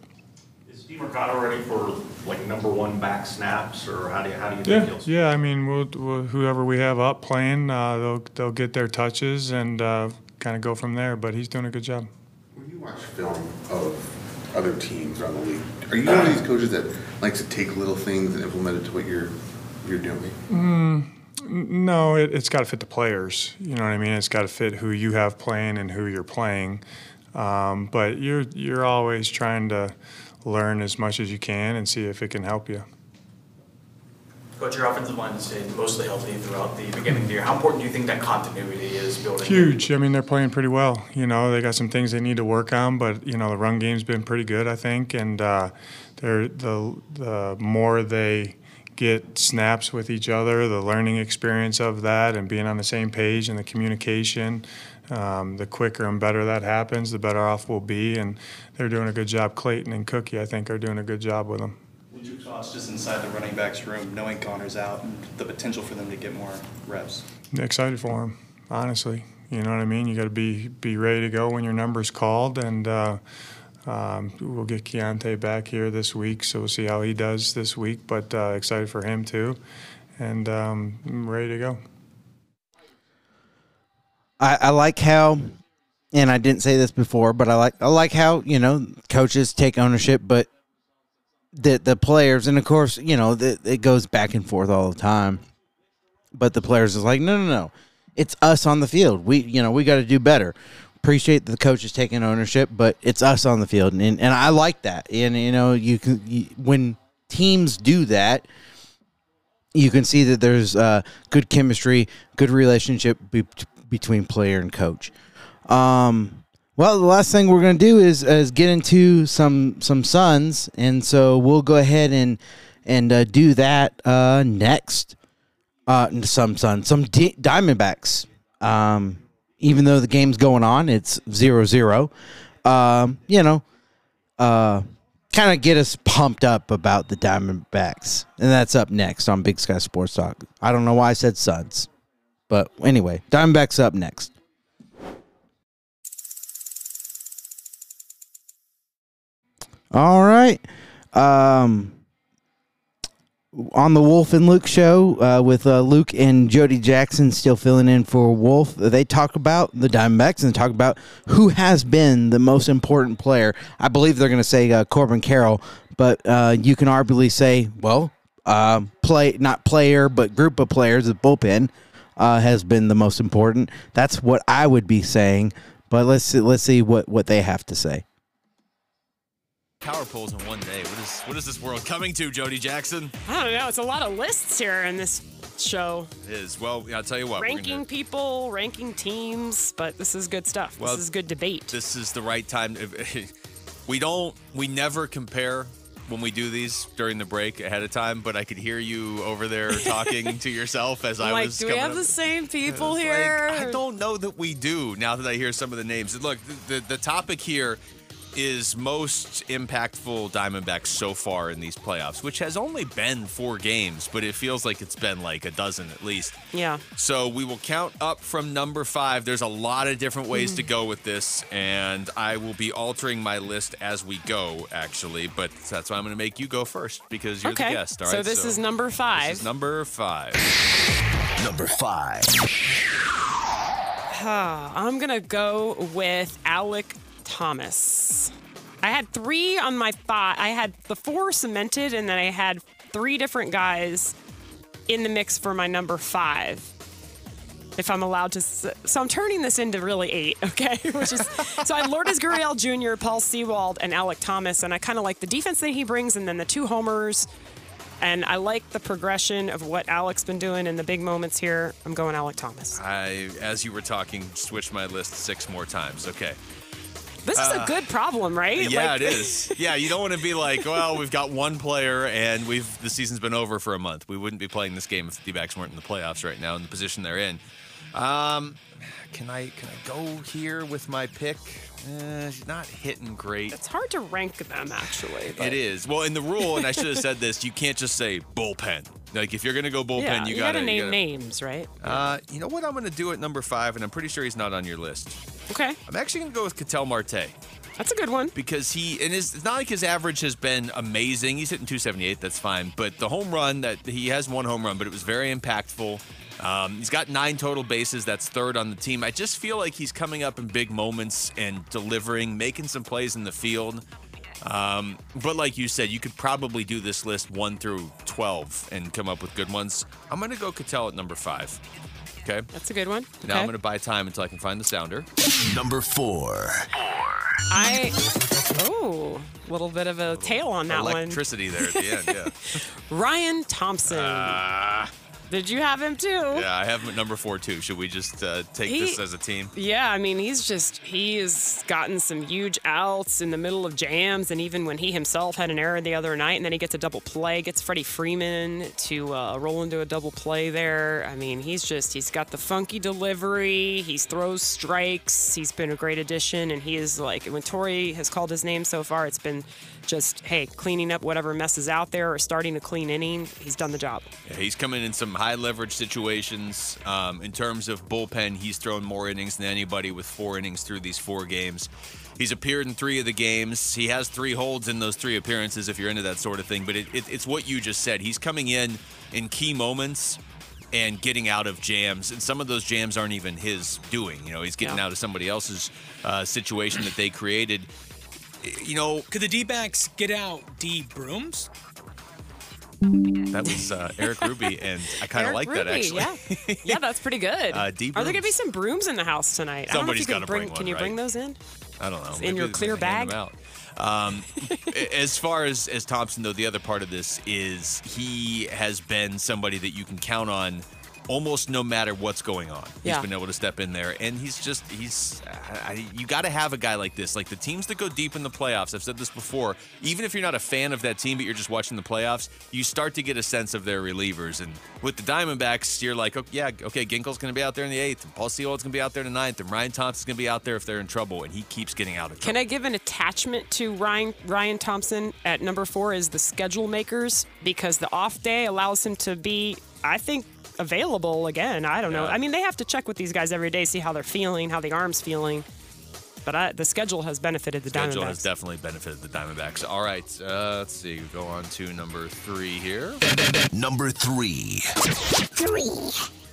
Is Demercado ready for like number one back snaps, or how do you, how do you Yeah, think he'll? yeah. I mean, we'll, we'll, whoever we have up playing, uh, they'll they'll get their touches and uh, kind of go from there. But he's doing a good job. When you watch film of other teams around the league, are you one of these coaches that likes to take little things and implement it to what you're you're doing? Mm, n- no, it, it's got to fit the players. You know what I mean? It's got to fit who you have playing and who you're playing. Um, but you're you're always trying to learn as much as you can and see if it can help you. Coach, your offensive line has stayed mostly healthy throughout the beginning of the year. How important do you think that continuity is building? Huge. I mean, they're playing pretty well. You know, they got some things they need to work on, but you know, the run game's been pretty good, I think, and uh, they're the the more they get snaps with each other, the learning experience of that, and being on the same page and the communication. Um, the quicker and better that happens, the better off we'll be. And they're doing a good job. Klayton and Cookie, I think, are doing a good job with them. Would your thoughts just inside the running backs room, knowing Conner's out and the potential for them to get more reps? excited for him, honestly. You know what I mean? You got to be be ready to go when your number's called, and uh, um, we'll get Keaontay back here this week, so we'll see how he does this week. But uh, excited for him too, and um, I'm ready to go. I, I like how, and I didn't say this before, but I like I like how you know coaches take ownership, but the the players, and of course you know the, it goes back and forth all the time. But the players is like, no, no, no, it's us on the field. We you know we got to do better. Appreciate that the coaches taking ownership, but it's us on the field, and and I like that. And you know you can you, when teams do that you can see that there's uh, good chemistry, good relationship be- between player and coach. Um, well, the last thing we're going to do is, is get into some some Suns, and so we'll go ahead and and uh, do that uh, next. Uh, some Suns, some D- Diamondbacks. Um, even though the game's going on, it's 0-0. Um, you know, uh, kind of get us pumped up about the Diamondbacks. And that's up next on Big Sky Sports Talk. I don't know why I said Suns. But anyway, Diamondbacks up next. All right. Um, on the Wolf and Luke show uh, with uh, Luke and Jody Jackson still filling in for Wolf. They talk about the Diamondbacks and talk about who has been the most important player. I believe they're going to say uh, Corbin Carroll, but uh, you can arguably say, well, uh, play not player, but group of players. The bullpen uh, has been the most important. That's what I would be saying. But let's see, let's see what, what they have to say. Power polls in one day. What is what is this world coming to, Jody Jackson? I don't know. It's a lot of lists here in this show. It is well. I'll tell you what. we're gonna- ranking people, ranking teams, but this is good stuff. Well, this is good debate. This is the right time. [LAUGHS] We don't. We never compare when we do these during the break ahead of time. But I could hear you over there [LAUGHS] talking to yourself as I like, was. do we have up. the same [LAUGHS] people here? like, I don't know that we do now that I hear some of the names. Look, the, the, the topic here is most impactful Diamondbacks so far in these playoffs, which has only been four games, but it feels like it's been like a dozen at least. Yeah. So we will count up from number five. There's a lot of different ways Mm. to go with this, and I will be altering my list as we go, actually. But that's why I'm going to make you go first because you're okay. the guest. All so right. this is number five. This is number five. Number five. I'm gonna go with Alek Thomas. I had three on my five. I had the four cemented, and then I had three different guys in the mix for my number five. If I'm allowed to, so I'm turning this into really eight, [LAUGHS] okay? Which is so I had Lourdes Gurriel Jr., Paul Sewald, and Alek Thomas, and I kind of like the defense that he brings, and then the two homers, and I like the progression of what Alek's been doing in the big moments here. I'm going Alek Thomas. I, as you were talking, switched my list six more times. Okay. This is a Uh, good problem, right? Yeah, Like- it [LAUGHS] is. Yeah, you don't want to be like, well, we've got one player and we've the season's been over for a month. We wouldn't be playing this game if the D-backs weren't in the playoffs right now in the position they're in. Um, can I can I go here with my pick? Eh, not hitting great. It's hard to rank them, actually. but- It is. Well, in the rule, and I should have said this, you can't just say bullpen. Like if you're gonna go bullpen, yeah, you, you gotta, gotta name gotta- names, right? Uh, you know what? I'm gonna do at number five, and I'm pretty sure he's not on your list. Okay. I'm actually gonna go with Ketel Marte. That's a good one. Because he and his it's not like his average has been amazing. He's hitting 278, that's fine. But the home run that he has one home run, but it was very impactful. Um, he's got nine total bases. That's third on the team. I just feel like he's coming up in big moments and delivering, making some plays in the field. Um, but like you said, you could probably do this list one through 12 and come up with good ones. I'm going to go Ketel at number five. Okay. That's a good one. Now I'm going to buy time until I can find the sounder. Number four. I oh, a little bit of a tail on that one. Electricity there at the end, yeah. [LAUGHS] Ryan Thompson. Ah. Did you have him too? Yeah, I have him at number four too. Should we just uh, take He- this as a team? Yeah, I mean, he's just, he has gotten some huge outs in the middle of jams. And even when he himself had an error the other night, and then he gets a double play, gets Freddie Freeman to uh, roll into a double play there. I mean, he's just, he's got the funky delivery. He throws strikes. He's been a great addition. And he is like, when Torey has called his name so far, it's been just, hey, cleaning up whatever messes out there or starting a clean inning. He's done the job. Yeah, he's coming in some high leverage situations. Um, in terms of bullpen, he's thrown more innings than anybody with four innings through these four games. He's appeared in three of the games. He has three holds in those three appearances, if you're into that sort of thing. But it, it, it's what you just said. He's coming in in key moments and getting out of jams. And some of those jams aren't even his doing. You know, he's getting Yeah. out of somebody else's uh, situation that they created. You know, Could the D-backs get out D brooms? that was uh, Eric Ruby, and I kind of Eric like that actually. Yeah, yeah, that's pretty good. [LAUGHS] Uh, D Are there gonna be some brooms in the house tonight? Somebody's I don't know gotta if you can bring. bring one, Can you bring those in? I don't know. In your clear bag? out. Um, [LAUGHS] as far as as Thompson though, the other part of this is he has been somebody that you can count on almost no matter what's going on. Yeah. He's been able to step in there, and he's just he's I, I- you got to have a guy like this. Like the teams that go deep in the playoffs, I've said this before. Even if you're not a fan of that team, but you're just watching the playoffs, you start to get a sense of their relievers. And with the Diamondbacks, you're like, oh, yeah, okay, Ginkel's going to be out there in the eighth, and Paul Sewald's going to be out there in the ninth, and Ryan Thompson's going to be out there if they're in trouble, and he keeps getting out of trouble. Can I give an attachment to Ryan Ryan Thompson at number four is the schedule makers because the off day allows him to be, I think, available again. I don't know. I mean, they have to check with these guys every day, see how they're feeling, how the arm's feeling. But I, the schedule has benefited the schedule Diamondbacks. has definitely benefited the Diamondbacks. All right, uh, let's see. Go on to number three here. Number three.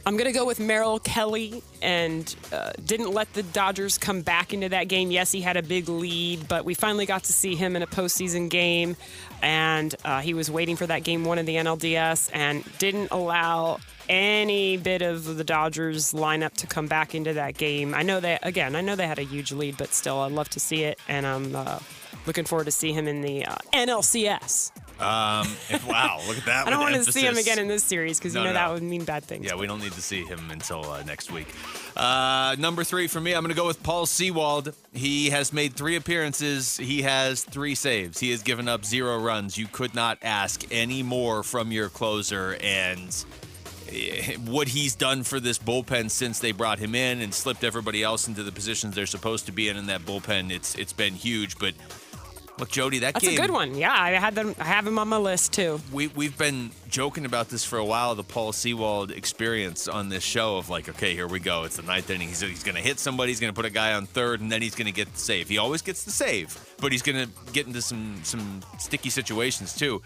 I'm going to go with Merrill Kelly and uh, didn't let the Dodgers come back into that game. Yes, he had a big lead, but we finally got to see him in a postseason game. And uh, he was waiting for that game one in the NLDS and didn't allow any bit of the Dodgers lineup to come back into that game. I know that, again, I know they had a huge lead, but still, I'd love to see it. And I'm uh, looking forward to see him in the uh, NLCS. Um, wow, look at that. [LAUGHS] I don't want to see him again in this series because No, you know no. that would mean bad things. Yeah, we don't need to see him until uh, next week. Uh, number three for me, I'm going to go with Paul Sewald. He has made three appearances. He has three saves. He has given up zero runs. You could not ask any more from your closer. And what he's done for this bullpen since they brought him in and slipped everybody else into the positions they're supposed to be in in that bullpen, it's it's been huge. But look, Jody, that That's game. a good one. Yeah, I had them. I have him on my list too. We we've been joking about this for a while. The Paul Sewald experience on this show of like, okay, here we go. It's the ninth inning. He's, he's going to hit somebody. He's going to put a guy on third, and then he's going to get the save. He always gets the save, but he's going to get into some some sticky situations too.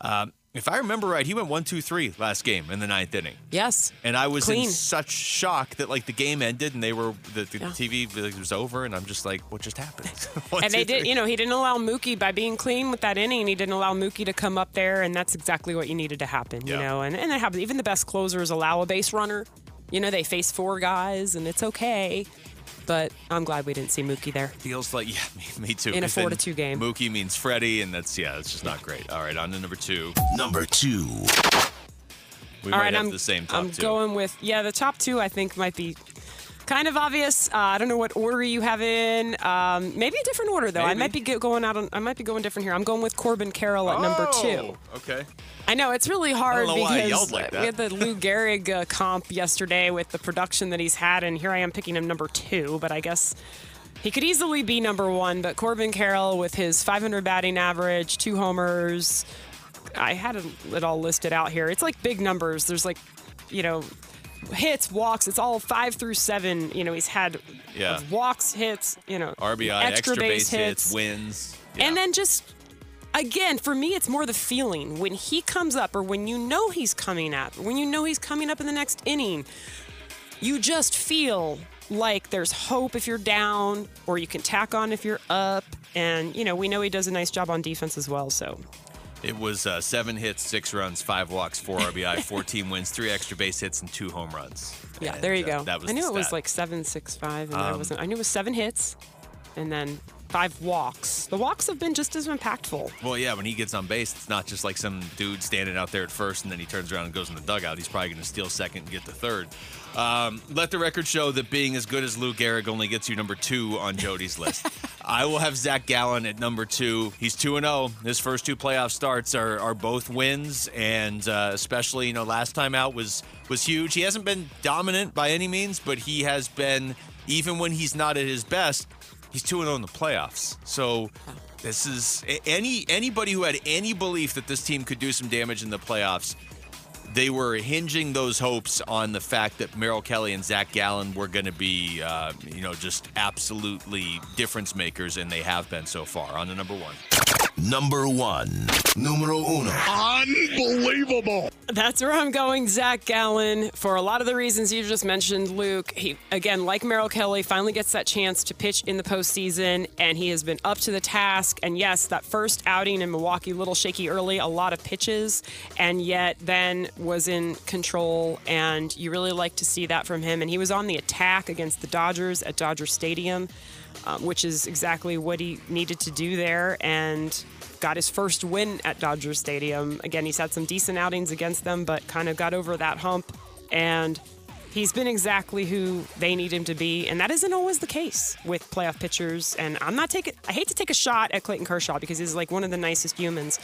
Um, if I remember right, he went one, two, three last game in the ninth inning. Yes. And I was Clean. in such shock that like the game ended and they were the, the TV was over, and I'm just like, what just happened? [LAUGHS] One, and they did, you know, he didn't allow Mookie by being clean with that inning. He didn't allow Mookie to come up there, and that's exactly what you needed to happen. You know, and and it happens. Even the best closers allow a base runner. You know, they face four guys, and it's okay. But I'm glad we didn't see Mookie there. Feels like yeah, me, me too. In a four to two game. Mookie means Freddie, and that's yeah, it's just not great. All right, on to number two. Number two. We All might right, have I'm the same top I'm two. going with yeah. The top two I think might be kind of obvious. Uh, I don't know what order you have in. Um, maybe a different order though. I might be going out on. I might be going different here. I'm going with Corbin Carroll at number two. Oh, Okay. I know it's really hard I because yelled like we had the Lou [LAUGHS] Gehrig uh, comp yesterday with the production that he's had, and here I am picking him number two. But I guess he could easily be number one. But Corbin Carroll with his 500 batting average, two homers. I had it all listed out here. It's like big numbers. There's like, you know, hits, walks. It's all five through seven. You know, he's had Yeah. walks, hits. You know, RBI, extra, base hits, wins. and then just again, for me, it's more the feeling when he comes up, or when you know he's coming up, when you know he's coming up in the next inning. You just feel like there's hope if you're down, or you can tack on if you're up. And you know, we know he does a nice job on defense as well. So It was uh, seven hits, six runs, five walks, four RBI, [LAUGHS] 14 wins, three extra base hits, and two home runs. yeah, And, there you uh, go. that was I knew it was like seven, six, five, and I Um, wasn't. I knew it was seven hits, and then five walks. The walks have been just as impactful. Well, yeah, when he gets on base, it's not just like some dude standing out there at first and then he turns around and goes in the dugout. He's probably going to steal second and get the third. Um, let the record show that being as good as Lou Gehrig only gets you number two on Jody's list. [LAUGHS] I will have Zac Gallen at number two. He's 2 and 0. His first two playoff starts are, are both wins, and uh, especially, you know, last time out was, was huge. He hasn't been dominant by any means, but he has been, even when he's not at his best, he's 2 0 in the playoffs. So this is any anybody who had any belief that this team could do some damage in the playoffs. They were hinging those hopes on the fact that Merrill Kelly and Zac Gallen were going to be, uh, you know, just absolutely difference makers, and they have been so far. On the number one. Number one. Numero uno. Unbelievable. That's where I'm going, Zac Gallen. For a lot of the reasons you just mentioned, Luke, he, again, like Merrill Kelly, finally gets that chance to pitch in the postseason, and he has been up to the task. And yes, that first outing in Milwaukee, a little shaky early, a lot of pitches, and yet then was in control. And you really like to see that from him. And he was on the attack against the Dodgers at Dodger Stadium, um, which is exactly what he needed to do there. And got his first win at Dodger Stadium. Again, he's had some decent outings against them, but kind of got over that hump. And he's been exactly who they need him to be. And that isn't always the case with playoff pitchers. And I'm not taking, I hate to take a shot at Clayton Kershaw because he's like one of the nicest humans,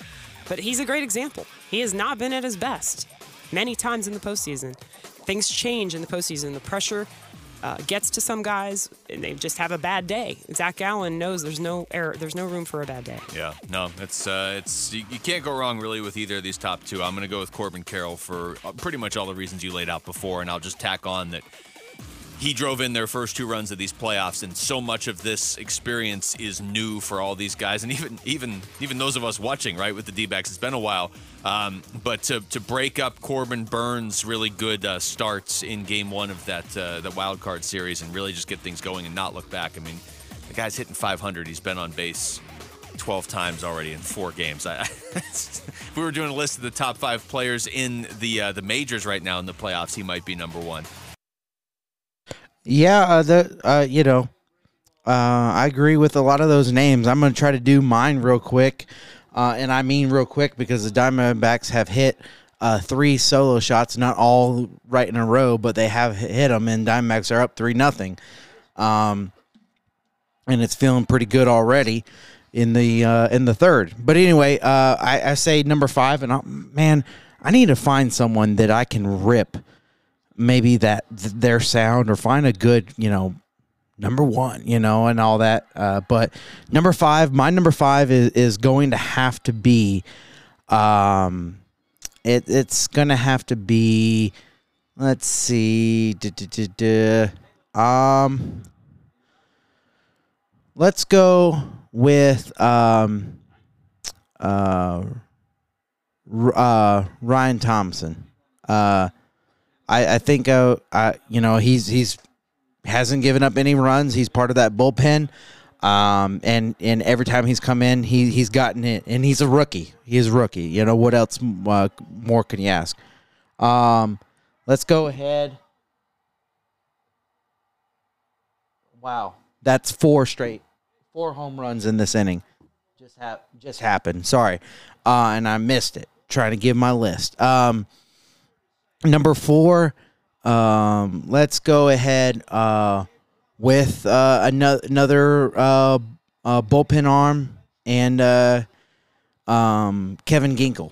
but he's a great example. He has not been at his best many times in the postseason. Things change in the postseason. The pressure uh, gets to some guys, and they just have a bad day. Zac Gallen knows there's no error, there's no room for a bad day. Yeah, no, it's uh, it's you, you can't go wrong really with either of these top two. I'm going to go with Corbin Carroll for uh, pretty much all the reasons you laid out before, and I'll just tack on that he drove in their first two runs of these playoffs, and so much of this experience is new for all these guys, and even even even those of us watching, right, with the D-backs. It's been a while, um, but to, to break up Corbin Burnes' really good uh, starts in Game One of that uh, the wild card series, and really just get things going and not look back. I mean, the guy's hitting 500. He's been on base 12 times already in four games. I, if [LAUGHS] we were doing a list of the top five players in the uh, the majors right now in the playoffs, he might be number one. Yeah, uh, the uh, you know, uh, I agree with a lot of those names. I'm going to try to do mine real quick, uh, and I mean real quick because the Diamondbacks have hit uh, three solo shots, not all right in a row, but they have hit them, and Diamondbacks are up three nothing, um, and it's feeling pretty good already in the uh, in the third. But anyway, I, I say number five, and i man, I need to find someone that I can rip maybe that th- their sound or find a good you know number one you know and all that uh, but number five my number five is, is going to have to be um it, it's gonna have to be let's see duh, duh, duh. um let's go with um uh uh Ryan Thompson uh I, I think uh, I, you know he's he's hasn't given up any runs. He's part of that bullpen, um, and and every time he's come in, he he's gotten it, and he's a rookie. He is a rookie. You know what else uh, more can you ask? Um, let's go ahead. Wow, that's four straight, four home runs in this inning. Just hap- just happened. Sorry, uh, and I missed it. Trying to give my list. Um, Number four, um, let's go ahead uh, with uh, another another uh, uh, bullpen arm and uh, um, Kevin Ginkel.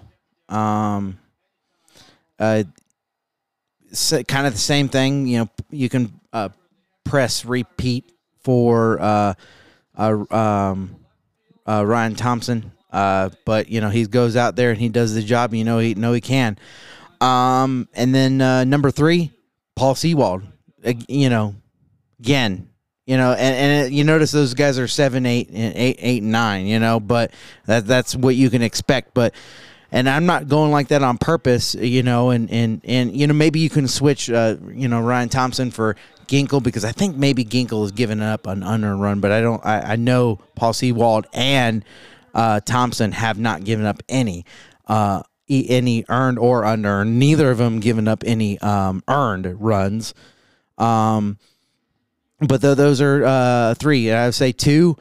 Um, uh, s- kind of the same thing. You know, you can press repeat for um, Ryan Thompson, but you know he goes out there and he does the job. You know he know he can. Um, and then uh, number three, Paul Sewald. Ag- You know, again, you know, and, and it, you notice those guys are seven, eight, and eight, eight, and nine. You know, but that that's what you can expect. But and I'm not going like that on purpose, you know, and and and you know maybe you can switch, uh, you know, Ryan Thompson for Ginkel because I think maybe Ginkel has given up an unearned run, but I don't. I, I know Paul Sewald and uh, Thompson have not given up any. Uh, any earned or unearned. Neither of them giving up any um, earned runs. Um, but th- those are uh, three. I would say two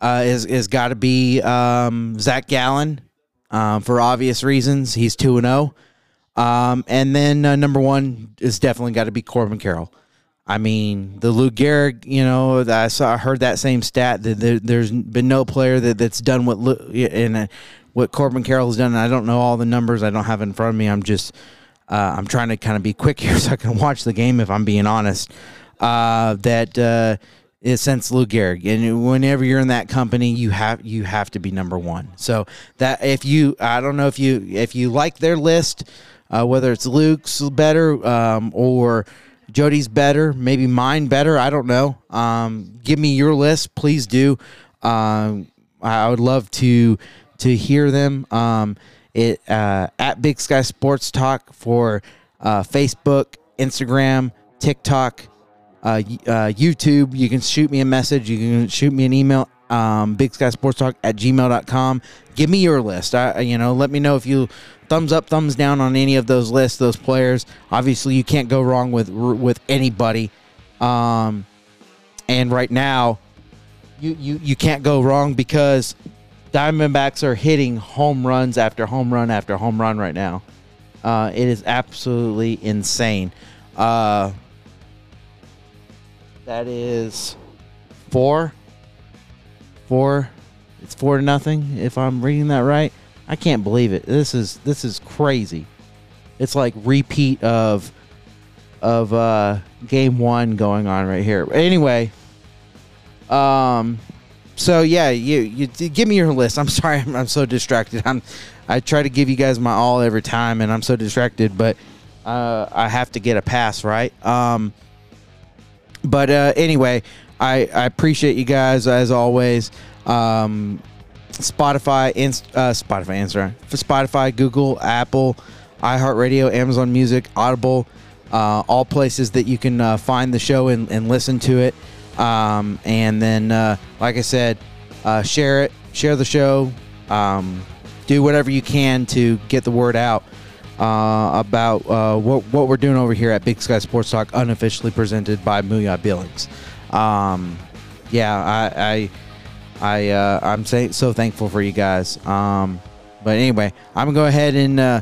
uh, is is got to be um, Zac Gallen um, for obvious reasons. He's two and zero. Um, and then uh, number one is definitely got to be Corbin Carroll. I mean, the Lou Gehrig, you know, I saw, I heard that same stat that there, there's been no player that, that's done what Lou, and what Corbin Carroll has done. And I don't know all the numbers. I don't have in front of me. I'm just, uh, I'm trying to kind of be quick [LAUGHS] here so I can watch the game. If I'm being honest, uh, that uh, is since Lou Gehrig, and whenever you're in that company, you have you have to be number one. So that if you, I don't know if you if you like their list, uh, whether it's Luke's better um, or Jody's better, maybe mine better. I don't know. Um, give me your list, please do. Um, I would love to to hear them. Um, it uh, at Big Sky Sports Talk for uh, Facebook, Instagram, TikTok, uh, uh, YouTube. You can shoot me a message. You can shoot me an email. Um, Big Sky Sports Talk at gmail.com. Give me your list. I, you know, let me know if you thumbs up, thumbs down on any of those lists, those players. Obviously, you can't go wrong with with anybody. Um, and right now, you, you you can't go wrong because Diamondbacks are hitting home runs after home run after home run right now. Uh, it is absolutely insane. Uh, that is four, four. It's four to nothing. If I'm reading that right, I can't believe it. This is this is crazy. It's like repeat of of uh, game one going on right here. Anyway, um, so yeah, you you give me your list. I'm [LAUGHS] sorry, I'm, I'm so distracted. I'm I try to give you guys my all every time, and I'm so distracted, but uh, I have to get a pass right. Um, but uh, anyway, I I appreciate you guys as always. Um, Spotify, Inst- uh, Spotify, Instagram, for Spotify, Google, Apple, iHeartRadio, Amazon Music, Audible, uh, all places that you can uh, find the show and, and listen to it. Um, and then, uh, like I said, uh, share it, share the show, um, do whatever you can to get the word out uh, about uh, what what we're doing over here at Big Sky Sports Talk, unofficially presented by Mooyah Billings. Um, yeah, I. I I uh, I'm so thankful for you guys. Um, but anyway, I'm gonna go ahead and uh,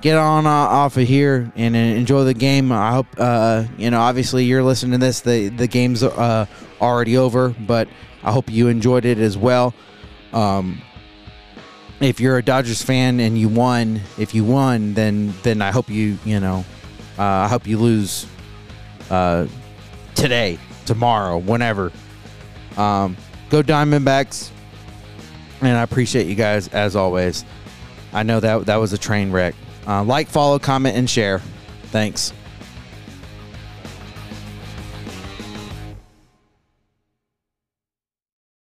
get on uh, off of here and uh, enjoy the game. I hope uh, you know. Obviously, you're listening to this. The the game's uh, already over, but I hope you enjoyed it as well. Um, if you're a Dodgers fan and you won, if you won, then then I hope you you know, uh, I hope you lose today, tomorrow, whenever. Um, go Diamondbacks, and I appreciate you guys as always. I know that that was a train wreck. Uh, like, follow, comment, and share. Thanks.